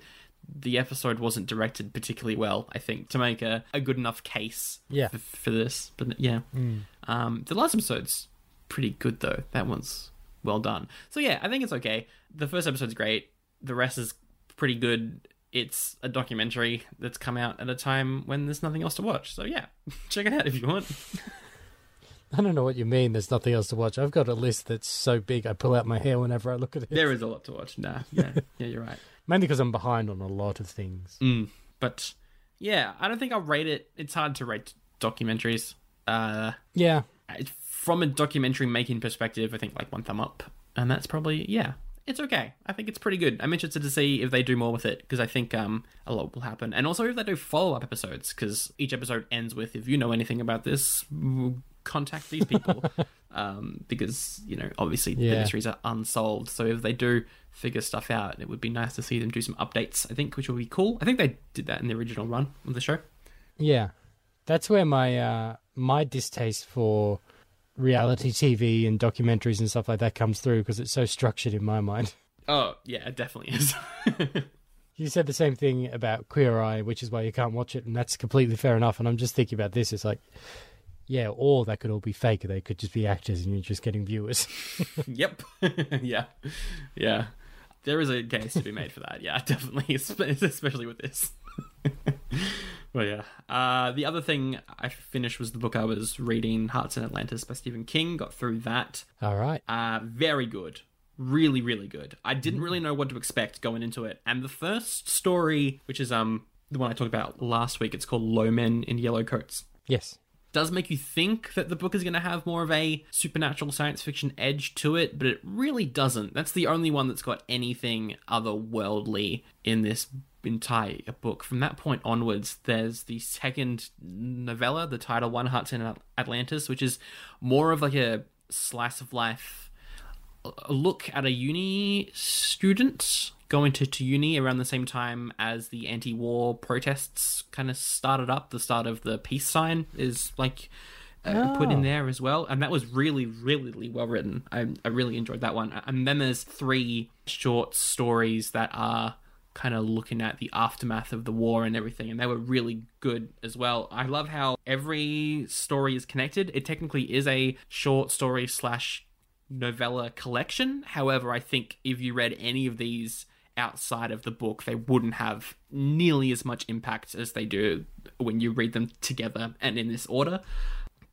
the episode wasn't directed particularly well. I think to make a, a good enough case Yeah. for, for this. But yeah, um, the last episode's pretty good though. That one's well done. So yeah, I think it's okay. The first episode's great. The rest is pretty good. It's a documentary that's come out at a time when there's nothing else to watch. So yeah, check it out if you want. I don't know what you mean. There's nothing else to watch. I've got a list that's so big I pull out my hair whenever I look at it. There is a lot to watch. Nah, yeah, yeah, you're right. Mainly because I'm behind on a lot of things. Mm, but yeah, I don't think I'll rate it. It's hard to rate documentaries. Uh, Yeah, from a documentary making perspective, I think like one thumb up, and that's probably yeah, it's okay. I think it's pretty good. I'm interested to see if they do more with it because I think um a lot will happen, and also if they do follow up episodes because each episode ends with if you know anything about this, contact these people. um, because you know obviously the mysteries are unsolved, so if they do figure stuff out, it would be nice to see them do some updates. I think which will be cool. I think they did that in the original run of the show. yeah. That's where my uh, my distaste for reality TV and documentaries and stuff like that comes through because it's so structured in my mind. Oh yeah, it definitely is. You said the same thing about Queer Eye, which is why you can't watch it, and that's completely fair enough. And I'm just thinking about this. It's like, yeah, or that could all be fake. They could just be actors, and you're just getting viewers. Yep. yeah. Yeah. There is a case to be made for that. Yeah, definitely, especially with this. well, yeah. Uh, the other thing I finished was the book I was reading, Hearts in Atlantis by Stephen King. Got through that. all right. Uh, very good. Really, really good. I didn't really know what to expect going into it. And the first story, which is um the one I talked about last week, it's called Low Men in Yellow Coats Yes. Does make you think that the book is going to have more of a supernatural science fiction edge to it, but it really doesn't. That's the only one that's got anything otherworldly in this entire book. From that point onwards, there's the second novella, the title One Hearts in Atlantis, which is more of like a slice of life a look at a uni student going to, to uni around the same time as the anti-war protests kind of started up. The start of the peace sign is like uh, put in there as well. And that was really really, really well written. I, I really enjoyed that one. And then there's three short stories that are kind of looking at the aftermath of the war and everything. And they were really good as well. I love how every story is connected. It technically is a short story slash novella collection. However, I think if you read any of these outside of the book, they wouldn't have nearly as much impact as they do when you read them together and in this order.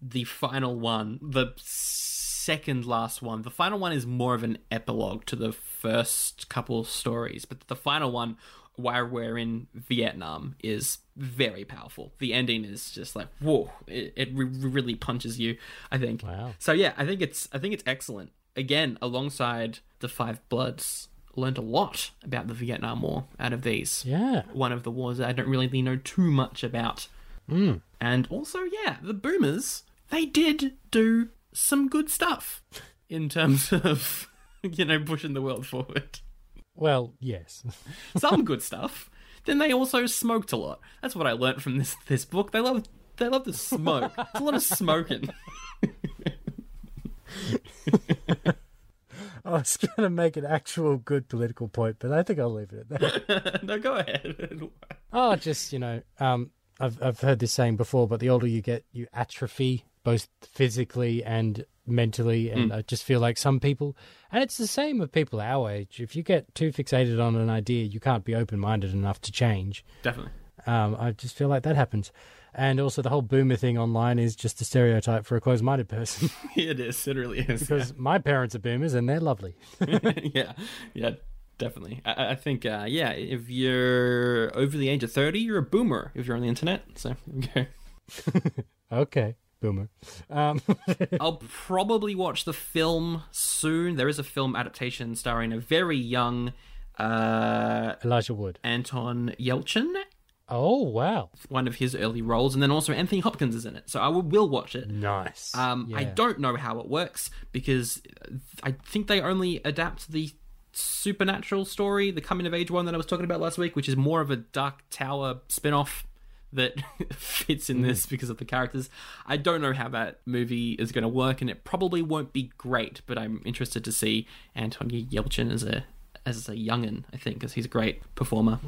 The final one, the second last one, the final one is more of an epilogue to the first couple stories, but the final one, while we're in Vietnam, is very powerful. The ending is just like whoa! It, it re- really punches you. I think. Wow. So yeah, I think it's I think it's excellent. Again, alongside the Five Bloods, learned a lot about the Vietnam War out of these. Yeah. One of the wars that I don't really know too much about. Mm. And also, yeah, the Boomers they did do some good stuff in terms of you know pushing the world forward. Well, yes. Some good stuff. Then they also smoked a lot. That's what I learned from this this book. They love they love to smoke. It's a lot of smoking. I was going to make an actual good political point, but I think I'll leave it at that. no, go ahead. oh, just, you know, um, I've, I've heard this saying before, but the older you get, you atrophy both physically and mentally. And I just feel like some people, and it's the same with people our age, if you get too fixated on an idea, you can't be open minded enough to change. Definitely. Um, I just feel like that happens. And also, the whole boomer thing online is just a stereotype for a closed minded person It is. It really is. because my parents are boomers and they're lovely. yeah, yeah, definitely. I, I think, uh, yeah, if you're over the age of 30, you're a boomer if you're on the internet. So, okay. Okay, boomer. Um, I'll probably watch the film soon. There is a film adaptation starring a very young uh, Elijah Wood. Anton Yelchin, Oh, wow. one of his early roles, and then also Anthony Hopkins is in it. So I will, will watch it. Nice. Um, I don't know how it works because I think they only adapt the supernatural story, the coming of age one that I was talking about last week, which is more of a Dark Tower spin off that fits in this because of the characters. I don't know how that movie is going to work, and it probably won't be great, but I'm interested to see Antonia Yelchin as a as a youngin, I think, because he's a great performer.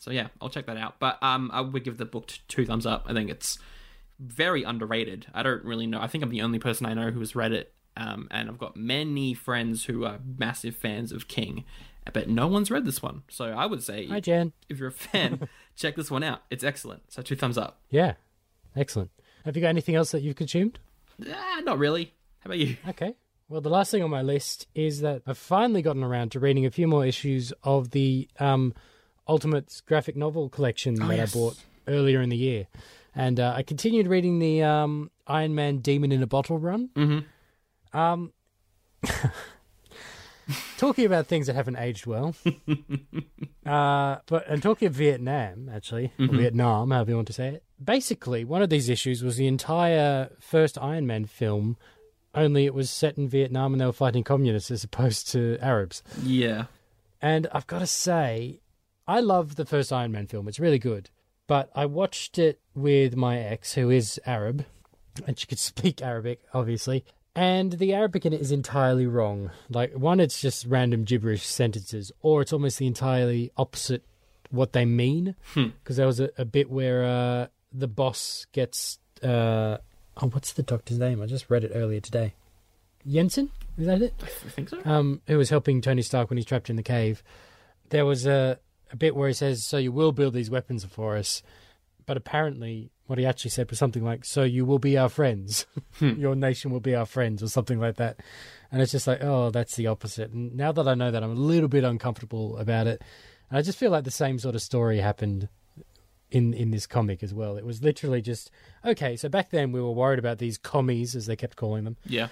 So yeah, I'll check that out. But um, I would give the book two thumbs up. I think it's very underrated. I don't really know. I think I'm the only person I know who has read it. Um, and I've got many friends who are massive fans of King, but no one's read this one. So I would say, Hi, Jen. if you're a fan, check this one out. It's excellent. So two thumbs up. Yeah. Excellent. Have you got anything else that you've consumed? Ah, not really. How about you? Okay. Well, the last thing on my list is that I've finally gotten around to reading a few more issues of the um, Ultimates graphic novel collection that yes. I bought earlier in the year. And uh, I continued reading the um, Iron Man Demon in a Bottle run. Mm-hmm. Um, talking about things that haven't aged well. uh, but and talking of Vietnam, actually, or Vietnam, however you want to say it. Basically, one of these issues was the entire first Iron Man film. Only it was set in Vietnam and they were fighting communists as opposed to Arabs. Yeah. And I've got to say, I love the first Iron Man film. It's really good. But I watched it with my ex, who is Arab, and she could speak Arabic, obviously. And the Arabic in it is entirely wrong. Like, one, it's just random gibberish sentences, or it's almost the entirely opposite what they mean. Because there was a, a bit where uh, the boss gets. Uh, oh, what's the doctor's name? I just read it earlier today. Jensen? Is that it? I think so. um, who was helping Tony Stark when he's trapped in the cave, there was a, a bit where he says, So you will build these weapons for us. But apparently, what he actually said was something like, So you will be our friends. Your nation will be our friends, or something like that. And it's just like, Oh, that's the opposite. And now that I know that, I'm a little bit uncomfortable about it. And I just feel like the same sort of story happened in in this comic as well. It was literally just okay. So back then we were worried about these commies, as they kept calling them. Yeah.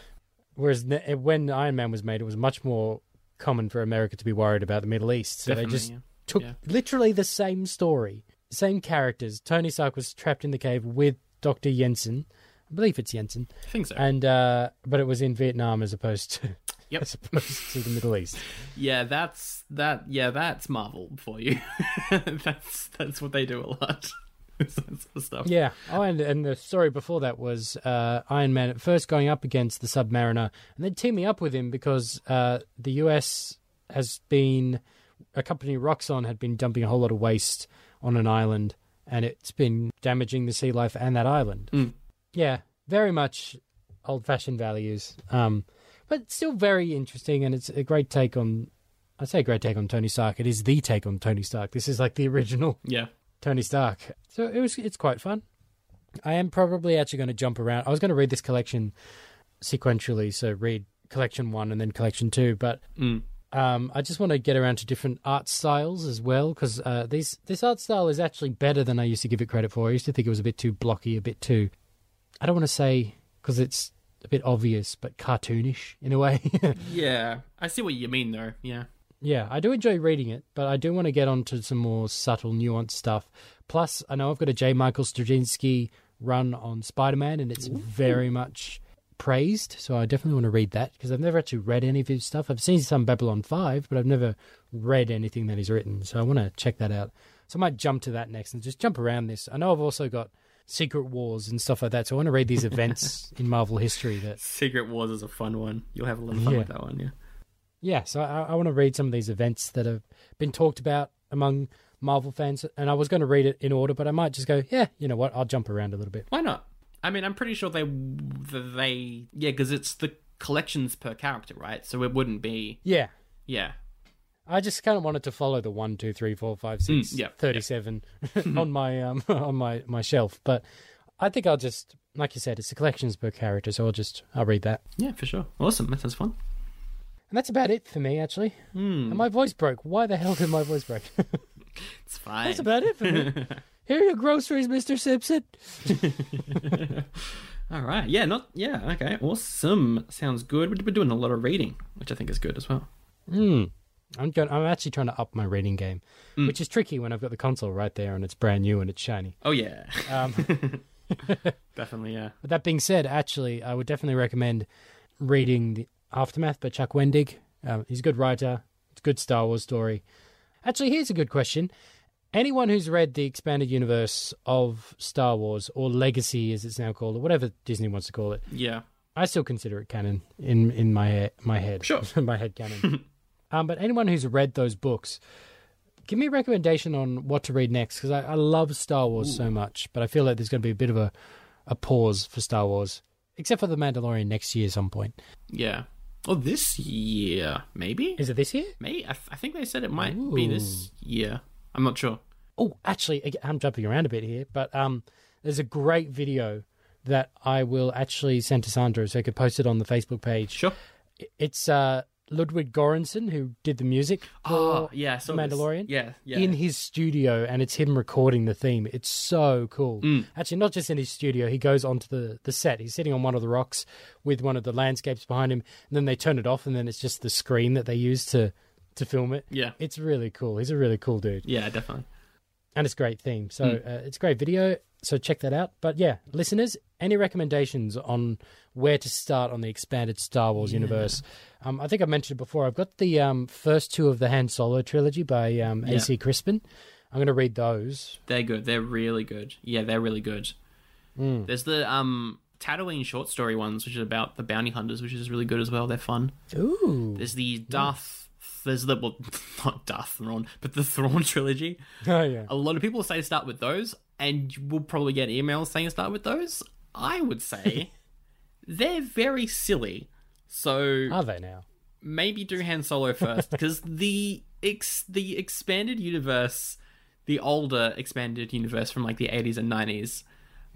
Whereas ne- when Iron Man was made, it was much more common for America to be worried about the Middle East. So Definitely. they just yeah. took Yeah. literally the same story, same characters. Tony Stark was trapped in the cave with Doctor Jensen. I believe it's Jensen, I think so. and uh, but it was in Vietnam as opposed to Yep. as opposed to the Middle East. Yeah, that's that. Yeah, that's Marvel for you. that's that's what they do a lot. sort of stuff. Yeah. Oh, and and the story before that was uh, Iron Man at first going up against the Submariner, and then teaming up with him because uh, the U.S. has been a company Roxxon had been dumping a whole lot of waste on an island, and it's been damaging the sea life and that island. Mm. Yeah, very much old-fashioned values, um, but still very interesting, and it's a great take on I say a great take on Tony Stark. It is the take on Tony Stark. This is like the original Yeah. Tony Stark. So it was it's quite fun. I am probably actually going to jump around. I was going to read this collection sequentially, so read collection one and then collection two, but Mm. um, I just want to get around to different art styles as well because uh, these this art style is actually better than I used to give it credit for. I used to think it was a bit too blocky, a bit too. I don't want to say because it's a bit obvious, but cartoonish in a way. Yeah. I see what you mean, though. Yeah. Yeah, I do enjoy reading it, but I do want to get onto some more subtle, nuanced stuff. Plus, I know I've got a J. Michael Straczynski run on Spider Man, and it's very much praised. So I definitely want to read that because I've never actually read any of his stuff. I've seen some Babylon 5, but I've never read anything that he's written. So I want to check that out. So I might jump to that next and just jump around this. I know I've also got Secret Wars and stuff like that. So I want to read these events in Marvel history that Secret Wars is a fun one. You'll have a lot of fun Yeah. with that one, yeah. yeah, so I, I want to read some of these events that have been talked about among Marvel fans, and I was going to read it in order, but I might just go, yeah, you know what, I'll jump around a little bit. Why not? I mean, I'm pretty sure they they yeah, because it's the collections per character, right? So it wouldn't be Yeah, yeah. I just kind of wanted to follow the one, two, three, four, five, six, Mm, yeah, 37 on my um on my my shelf, but I think I'll just, like you said, it's a collections book character, so I'll just I'll read that, Yeah, for sure. Awesome. That sounds fun. and that's about it for me actually. Hmm. And my voice broke. Why the hell did my voice break? It's fine. that's about it for me. Here are your groceries, Mister Simpson. All right. Yeah, not yeah, okay. Awesome. Sounds good. We're we're doing a lot of reading, which I think is good as well. Hmm. I'm going. I'm actually trying to up my reading game, which is tricky when I've got the console right there and it's brand new and it's shiny. Oh yeah. Um, Definitely, yeah. but that being said, actually, I would definitely recommend reading the Aftermath by Chuck Wendig. Um, he's a good writer. It's a good Star Wars story. Actually, here's a good question. Anyone who's read the expanded universe of Star Wars or Legacy, as it's now called, or whatever Disney wants to call it, Yeah. I still consider it canon in in my my head. Sure. my head canon. Um, but anyone who's read those books, give me a recommendation on what to read next because I, I love Star Wars so much, but I feel like there's going to be a bit of a a pause for Star Wars, except for the Mandalorian next year at some point. Yeah. Oh, this year, maybe? Is it this year? May I, I think they said it might be this year. I'm not sure. Oh, actually, I'm jumping around a bit here, but um, there's a great video that I will actually send to Sandra so I could post it on the Facebook page. Sure. It's uh, Ludwig Göransson who did the music for Oh, yeah. So The Mandalorian? Yeah, yeah. in his studio, and it's him recording the theme. It's so cool. Mm. Actually, not just in his studio. He goes onto the the set. He's sitting on one of the rocks with one of the landscapes behind him, and then they turn it off, and then it's just the screen that they use to to film it. yeah. It's really cool. He's a really cool dude, Yeah, definitely. and it's a great theme. So Mm. uh, it's a great video. So check that out. But yeah, listeners, any recommendations on where to start on the expanded Star Wars universe? Um, I think I mentioned it before. I've got the um, first two of the Han Solo trilogy by um, Yeah. A.C. Crispin. I'm going to read those. They're good. They're really good. Yeah, they're really good. Mm. There's the um Tatooine short story ones, which is about the bounty hunters, which is really good as well. They're fun. Ooh. There's the Darth. There's the well, not Darth Thrawn, but the Thrawn trilogy. Oh, yeah. A lot of people say start with those, and you will probably get emails saying start with those. I would say they're very silly. So Are they now? maybe do Han Solo first because the ex the expanded universe, the older expanded universe from like the eighties and nineties,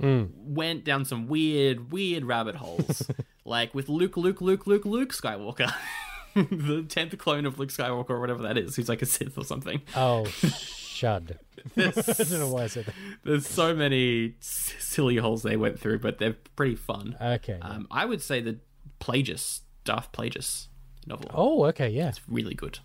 mm. went down some weird weird rabbit holes, like with Luke, Luke, Luke, Luke, Luke Skywalker. the tenth clone of Luke Skywalker, or whatever that is, who's like a Sith or something. Oh, shud. I don't know why I said that. There's so many s- silly holes they went through, but they're pretty fun. Okay. Um, I would say the Plagueis, Darth Plagueis novel. oh, okay, yeah. It's really good.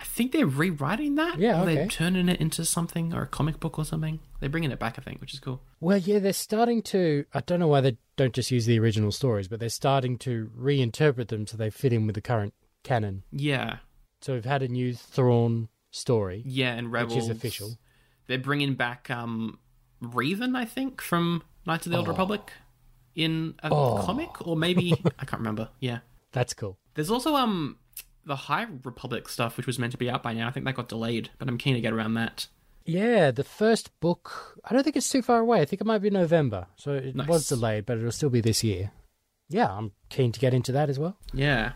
I think they're rewriting that. Yeah, or They're turning it into something or a comic book or something. They're bringing it back, I think, which is cool. Well, yeah, they're starting to. I don't know why they don't just use the original stories, but they're starting to reinterpret them so they fit in with the current canon. Yeah, So we've had a new Thrawn story. yeah, and Rebels Which is official. They're bringing back um, Revan, I think, from Knights of the Old Republic in a Oh. comic, or maybe I can't remember. Yeah, That's cool. there's also um the High Republic stuff, which was meant to be out by now. I think that got delayed, but I'm keen to get around that. Yeah, the first book. I don't think it's too far away. I think it might be November. So it Nice. was delayed, but it'll still be this year. Yeah, I'm keen to get into that as well. Yeah,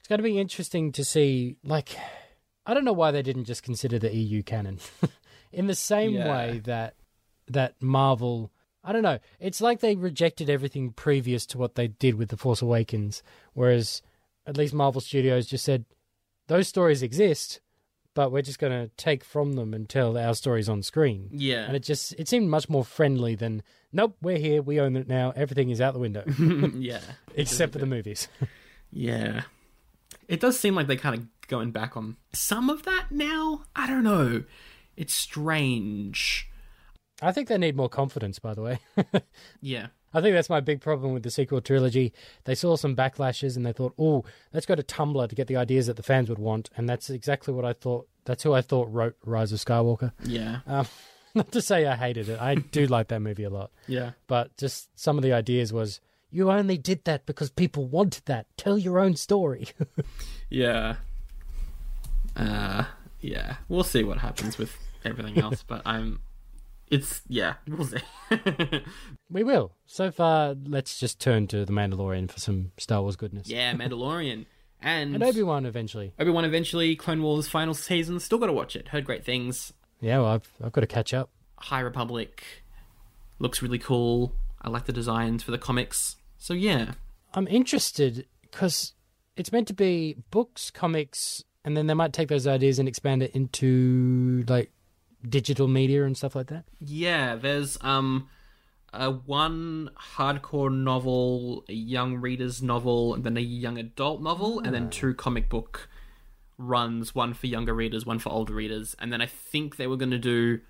It's going to be interesting to see. Like, I don't know why they didn't just consider the EU canon, in the same Yeah. way that that Marvel. I don't know. It's like they rejected everything previous to what they did with the Force Awakens, whereas at least Marvel Studios just said those stories exist, but we're just going to take from them and tell our stories on screen. Yeah. And it just it seemed much more friendly than nope, we're here, we own it now, everything is out the window yeah. except for the movies. Yeah. It does seem like they're kind of going back on some of that now. I don't know. It's strange. I think they need more confidence, by the way. Yeah. I think that's my big problem with the sequel trilogy. They saw some backlashes and they thought, "Oh, let's go to Tumblr to get the ideas that the fans would want," and that's exactly what I thought. That's who I thought wrote Rise of Skywalker. Yeah. Um, not to say I hated it. I do like that movie a lot, Yeah. but just some of the ideas was, "You only did that because people wanted that. Tell your own story." Yeah. Uh yeah. We'll see what happens with everything else, but I'm it's yeah, we'll see. we will. So far, let's just turn to the Mandalorian for some Star Wars goodness. yeah, Mandalorian. And, And Obi Wan eventually. Obi-Wan eventually, Clone Wars final season, still gotta watch it. Heard great things. Yeah, well, I've I've got to catch up. High Republic looks really cool. I like the designs for the comics. So yeah. I'm interested because it's meant to be books, comics, and then they might take those ideas and expand it into like digital media and stuff like that. Yeah, there's um a one hardcore novel, a young reader's novel, and then a young adult novel, and then two comic book runs, one for younger readers, one for older readers, and then I think they were going to do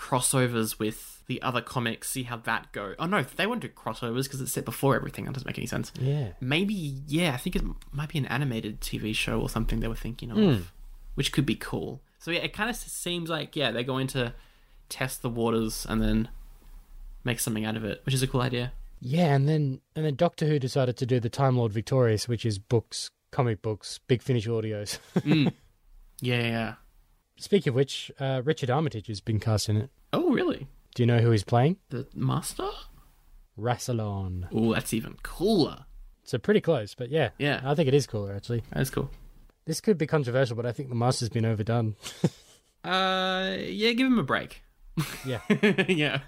crossovers with the other comics, see how that go. Oh no, they won't do crossovers because it's set before everything. That doesn't make any sense. Yeah. Maybe, yeah, I think it might be an animated TV show or something they were thinking of, hmm. which could be cool. So yeah, it kind of seems like yeah they're going to test the waters and then make something out of it, which is a cool idea. Yeah, and then and then Doctor Who decided to do the Time Lord Victorious, which is books, comic books, Big Finish audios. Mm. Yeah, yeah. Speaking of which, uh, Richard Armitage has been cast in it. Oh really? Do you know who he's playing? The master? Rassilon. Oh, that's even cooler. So pretty close, but yeah, Yeah. I think it is cooler actually. That's cool. This could be controversial, but I think the Master's been overdone. Uh, yeah, give him a break. Yeah. yeah,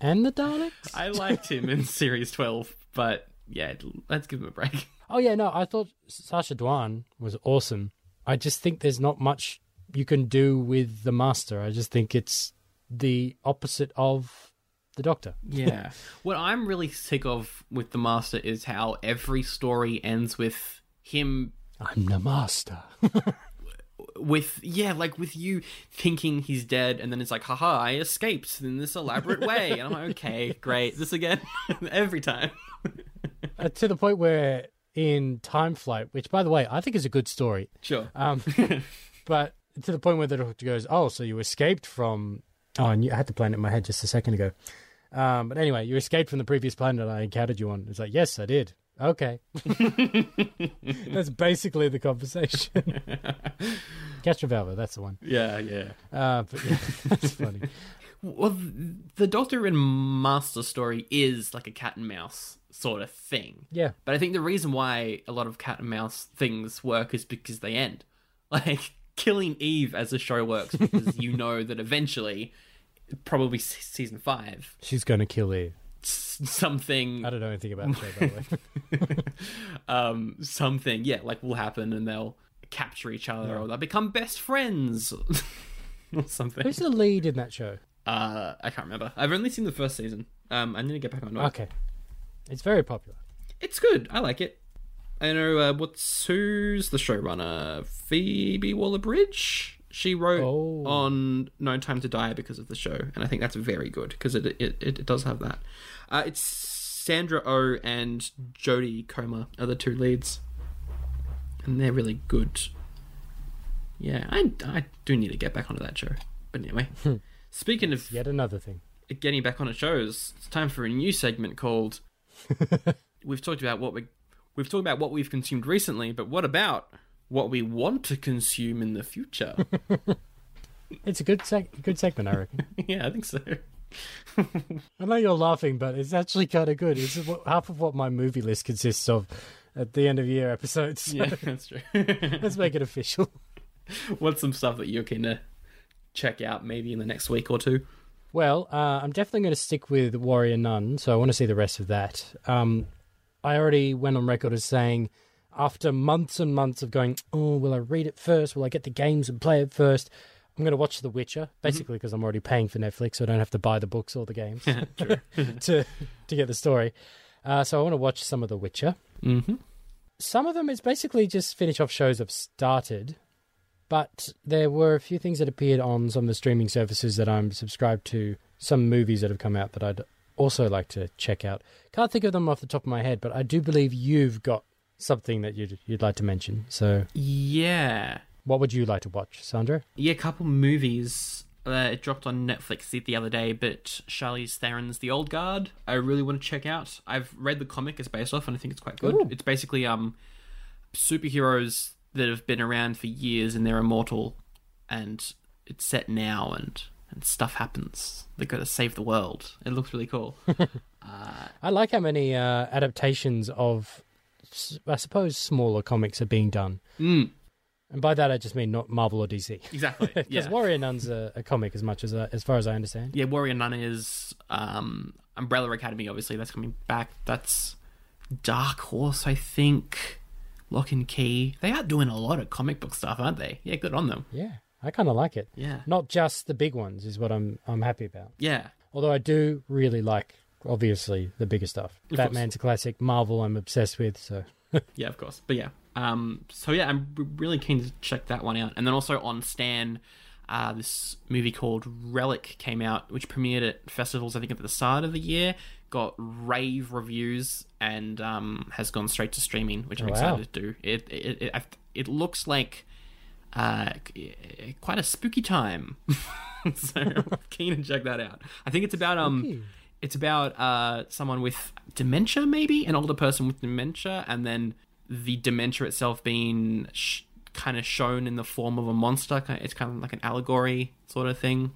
and the Daleks. I liked him in series twelve, but yeah, let's give him a break. Oh yeah, no, I thought Sacha Dhawan was awesome. I just think there's not much you can do with the Master. I just think it's the opposite of the Doctor. Yeah. what I'm really sick of with the Master is how every story ends with him I'm the Master. with yeah, like with you thinking he's dead, and then it's like, haha, I escaped in this elaborate way, and I'm like, okay, great, this again, every time. uh, to the point where in Time Flight, which by the way I think is a good story, Sure. um, but to the point where the Doctor goes, "Oh, so you escaped from?" Oh, and you, I had to plan it in my head just a second ago. Um, but anyway, you escaped from the previous planet I encountered you on. It's like, yes, I did. Okay. that's basically the conversation. Castrovalva, that's the one. Yeah, yeah. Uh, but yeah, that's funny. Well, the Doctor and Master story is like a cat and mouse sort of thing. Yeah. But I think the reason why a lot of cat and mouse things work is because they end. Like killing Eve as the show works because you know that eventually, probably season five, She's going to kill Eve. something, I don't know anything about the show, by the way. um, something, yeah, like will happen, and they'll capture each other, or they'll become best friends, or something. Who's the lead in that show? Uh, I can't remember. I've only seen the first season. Um, I need to get back on it. Okay. It's very popular. It's good. I like it. I know uh, what's who's the showrunner? Phoebe Waller-Bridge. She wrote Oh. on No Time to Die because of the show, and I think that's very good because it, it it does have that. Uh, it's Sandra Oh and Jodie Comer are the two leads, and they're really good. Yeah, I I do need to get back onto that show. But anyway, speaking of Yet another thing. getting back on shows, it's time for a new segment called. we've talked about what we, we've talked about what we've consumed recently, but what about what we want to consume in the future? It's a good seg- good segment, I reckon. yeah, I think so. I know you're laughing, but it's actually kind of good. It's half of what my movie list consists of. at the end of year episodes. Yeah, that's true. Let's make it official. What's some stuff that you're keen to check out maybe in the next week or two? Well, uh, I'm definitely going to stick with Warrior Nun, so I want to see the rest of that. Um, I already went on record as saying, after months and months of going, oh, will I read it first? Will I get the games and play it first? I'm going to watch The Witcher, basically because I'm already paying for Netflix, so I don't have to buy the books or the games to to get the story. Uh, so I want to watch some of The Witcher. Mm-hmm. Some of them is basically just finish off shows I've started, but there were a few things that appeared on some of the streaming services that I'm subscribed to. Some movies that have come out that I'd also like to check out. Can't think of them off the top of my head, but I do believe you've got something that you'd you'd like to mention. So, Yeah. what would you like to watch, Sandra? Yeah, a couple movies. Uh, it dropped on Netflix the, the other day, but Charlize Theron's The Old Guard. I really want to check out. I've read the comic it's based off, and I think it's quite good. Ooh. It's basically um superheroes that have been around for years and they're immortal, and it's set now, and and stuff happens. They got to save the world. It looks really cool. I like how many uh, adaptations of, I suppose, smaller comics are being done. mm, And by that, I just mean not Marvel or DC. exactly. Because yeah. Warrior Nun's a, a comic as much as uh, as far as I understand. yeah, Warrior Nun is um, Umbrella Academy. Obviously, that's coming back. That's Dark Horse, I think. Locke & Key. They are doing a lot of comic book stuff, aren't they? Yeah, good on them. Yeah, I kind of like it. Yeah, Not just the big ones is what I'm I'm happy about. yeah, Although I do really like, obviously, the bigger stuff. Of Batman's a classic. Marvel, I'm obsessed with. So yeah. Of course, but yeah. Um, so yeah, I'm really keen to check that one out. And then also on Stan, uh, this movie called Relic came out, which premiered at festivals. I think at the start of the year, got rave reviews and um, has gone straight to streaming, which I'm Wow. excited to do. It it it, it looks like uh, quite a spooky time. so I'm keen to check that out. I think it's about um Spooky. it's about uh someone with dementia maybe an older person with dementia and then the dementia itself being sh- kind of shown in the form of a monster it's kind of like an allegory sort of thing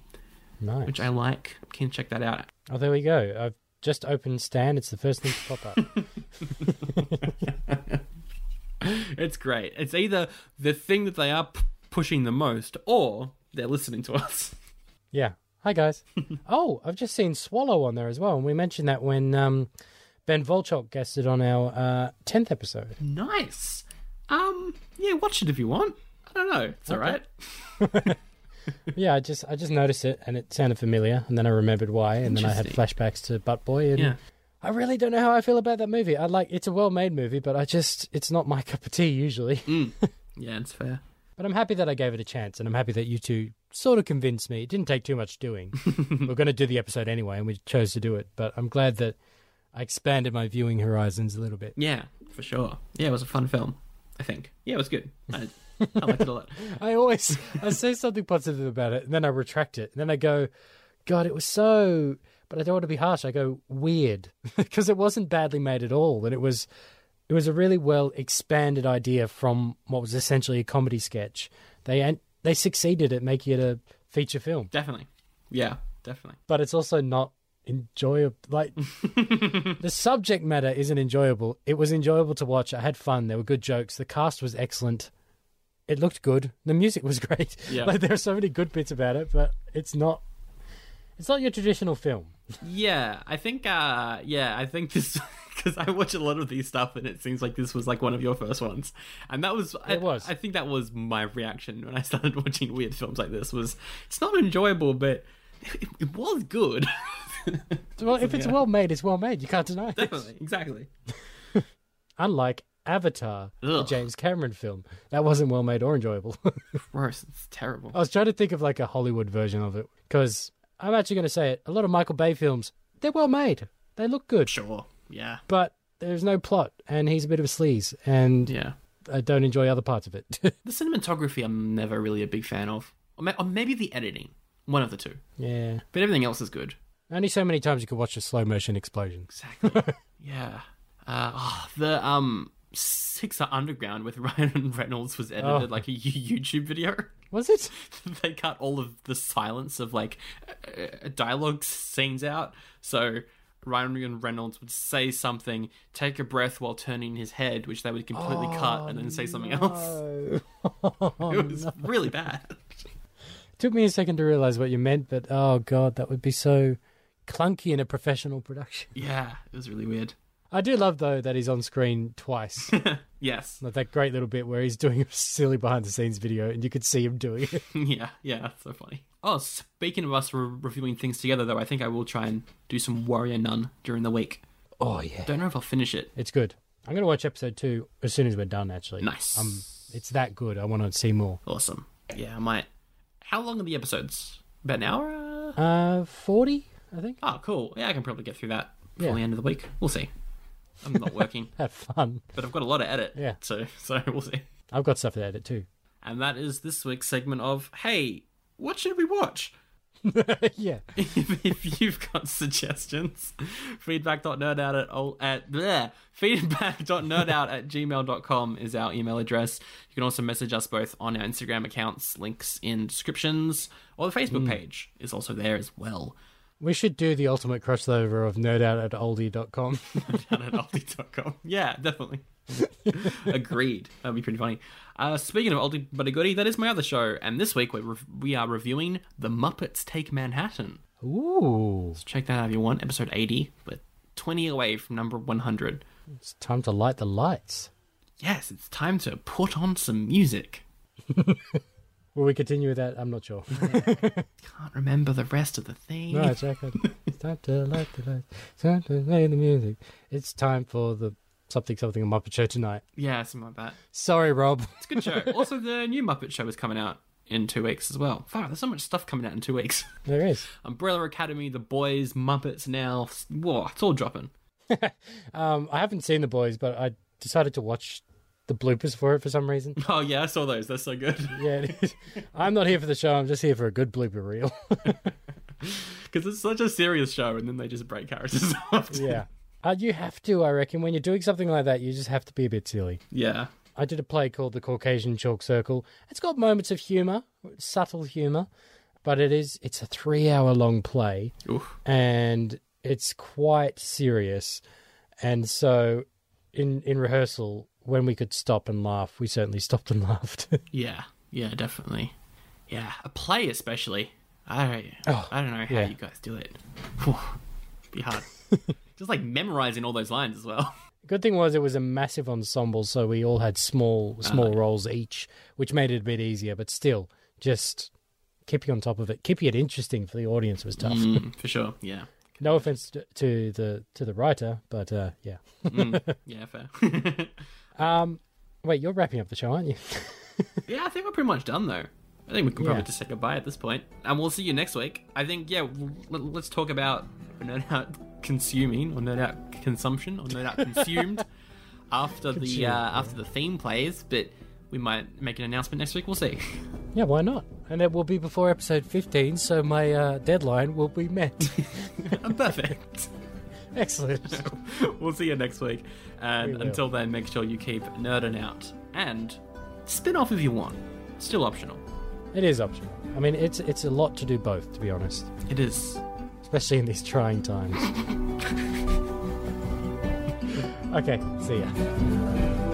nice. which i like keen to check that out Oh, there we go. I've just opened Stan. It's the first thing to pop up. it's great. It's either the thing that they are p- pushing the most or they're listening to us. Yeah. Hi guys. oh, I've just seen Swallow on there as well, and we mentioned that when um, Ben Volchok guested on our uh, tenth episode. nice. Um yeah watch it if you want. I don't know. It's all right. Yeah, I just I just noticed it, and it sounded familiar, and then I remembered why, and then I had flashbacks to Butt Boy, and yeah I really don't know how I feel about that movie. I like it's a well-made movie, but I just it's not my cup of tea usually. mm. yeah it's fair But I'm happy that I gave it a chance, and I'm happy that you two sort of convinced me. It didn't take too much doing. We're going to do the episode anyway, and we chose to do it. But I'm glad that I expanded my viewing horizons a little bit. Yeah, for sure. Yeah, it was a fun film. I think. Yeah, it was good. I, I liked it a lot. I always I say something positive about it, and then I retract it, and then I go, "God, it was so." But I don't want to be harsh. I go weird because it wasn't badly made at all, and it was it was a really well expanded idea from what was essentially a comedy sketch. They and they succeeded at making it a feature film. Definitely. Yeah, definitely. but it's also not enjoyable. Like the subject matter isn't enjoyable. It was enjoyable to watch. I had fun. There were good jokes. The cast was excellent. It looked good. The music was great. Yeah. Like there are so many good bits about it, but it's not. It's not your traditional film. Yeah, I think. uh Yeah, I think this because I watch a lot of these stuff, and it seems like this was like one of your first ones, and that was. I, It was. I think that was my reaction when I started watching weird films like this. Was it's not enjoyable, but it, it was good. Well, if it's yeah. well made, it's well made. You can't deny it. Definitely, exactly. Unlike Avatar, the Ugh. James Cameron film, that wasn't well made or enjoyable. Gross. It's terrible. I was trying to think of like a Hollywood version of it because I'm actually going to say it. A lot of Michael Bay films, they're well made. They look good. Sure. Yeah. but there's no plot, and he's a bit of a sleaze, and Yeah. I don't enjoy other parts of it. The cinematography, I'm never really a big fan of, or, maybe the editing. One of the two, yeah, but everything else is good. only so many times you could watch a slow motion explosion. Exactly. yeah. Uh, oh, the um Six Underground with Ryan Reynolds was edited Oh. like a YouTube video. Was it? they cut all of the silence of like uh, dialogue scenes out. So Ryan Reynolds would say something, take a breath while turning his head, which they would completely cut and then say something else. Oh, It was really bad. Took me a second to realize what you meant, but oh god, that would be so clunky in a professional production. Yeah, it was really weird. I do love though that he's on screen twice. Yes. like that great little bit where he's doing a silly behind the scenes video and you could see him doing it. yeah, yeah, that's so funny. Oh, speaking of us re- reviewing things together, though, I think I will try and do some Warrior Nun during the week. Oh yeah. Don't know if I'll finish it. It's good. I'm gonna watch episode two as soon as we're done actually. Nice. Um it's that good. I wanna see more. Awesome. Yeah, I might. How long are the episodes? About an hour? Uh... Uh forty, I think. Oh, cool. Yeah, I can probably get through that before Yeah. the end of the week. We'll see. I'm not working, Have fun. but I've got a lot to edit. Yeah. So, so we'll see. I've got stuff to edit too. And that is this week's segment of Hey, what should we watch? yeah. if, if you've got suggestions, feedback.nerdout at, ol- at bleh, feedback.nerdout at gmail.com is our email address. You can also message us both on our Instagram accounts, links in descriptions, or the Facebook mm. page is also there as well. We should do the ultimate crossover of nerdout at oldie.com. At aldi.com. Yeah, definitely. Agreed. That'd be pretty funny. Uh, speaking of oldie but a goodie, that is my other show, and this week we're rev- we are reviewing The Muppets Take Manhattan. Ooh. So check that out if you want. Episode 80, but 20 away from number 100. It's time to light the lights. Yes, it's time to put on some music. Will we continue with that? I'm not sure. Can't remember the rest of the theme. no, Jack. It's time to light the lights. It's time to play the music. It's time for the something something Muppet Show tonight. Yeah, something like that. Sorry, Rob. It's a good show. also, the new Muppet Show is coming out in two weeks as well. Wow, there's so much stuff coming out in two weeks. There is. Umbrella Academy, The Boys, Muppets now. Whoa, it's all dropping. Um, I haven't seen the boys, but I decided to watch the bloopers for it for some reason. Oh, yeah, I saw those. They're so good. Yeah, it is. I'm not here for the show. I'm just here for a good blooper reel. Because it's such a serious show, and then they just break characters off. yeah. Uh, you have to, I reckon. When you're doing something like that, you just have to be a bit silly. Yeah. I did a play called The Caucasian Chalk Circle. It's got moments of humour, subtle humour, but it is it's a three hour long play Oof. and it's quite serious. And so in in rehearsal, when we could stop and laugh, we certainly stopped and laughed. Yeah. Yeah, definitely. Yeah, a play especially. I Oh, I don't know how yeah. you guys do it. Whew. Be hard. just like memorizing all those lines as well. Good thing was it was a massive ensemble, so we all had small small Ah. roles each, which made it a bit easier. But still, just keeping on top of it, keeping it interesting for the audience was tough. Mm, for sure. Yeah. No offense to, to the to the writer, but uh, yeah. Mm, yeah, fair. Um, wait, you're wrapping up the show, aren't you? yeah, I think we're pretty much done though. I think we can probably Yeah. just say goodbye at this point, and we'll see you next week. I think yeah, let's talk about no doubt consuming or no doubt consumption or no doubt consumed after the Consumed, uh, after the theme plays, but we might make an announcement next week. We'll see. Yeah, why not? And it will be before episode 15, so my uh, deadline will be met. Perfect. Excellent. we'll see you next week, and We until then, make sure you keep nerding out and spin off if you want. Still optional. It is optional. I mean, it's it's a lot to do both, to be honest, It is. especially in these trying times. okay, see ya.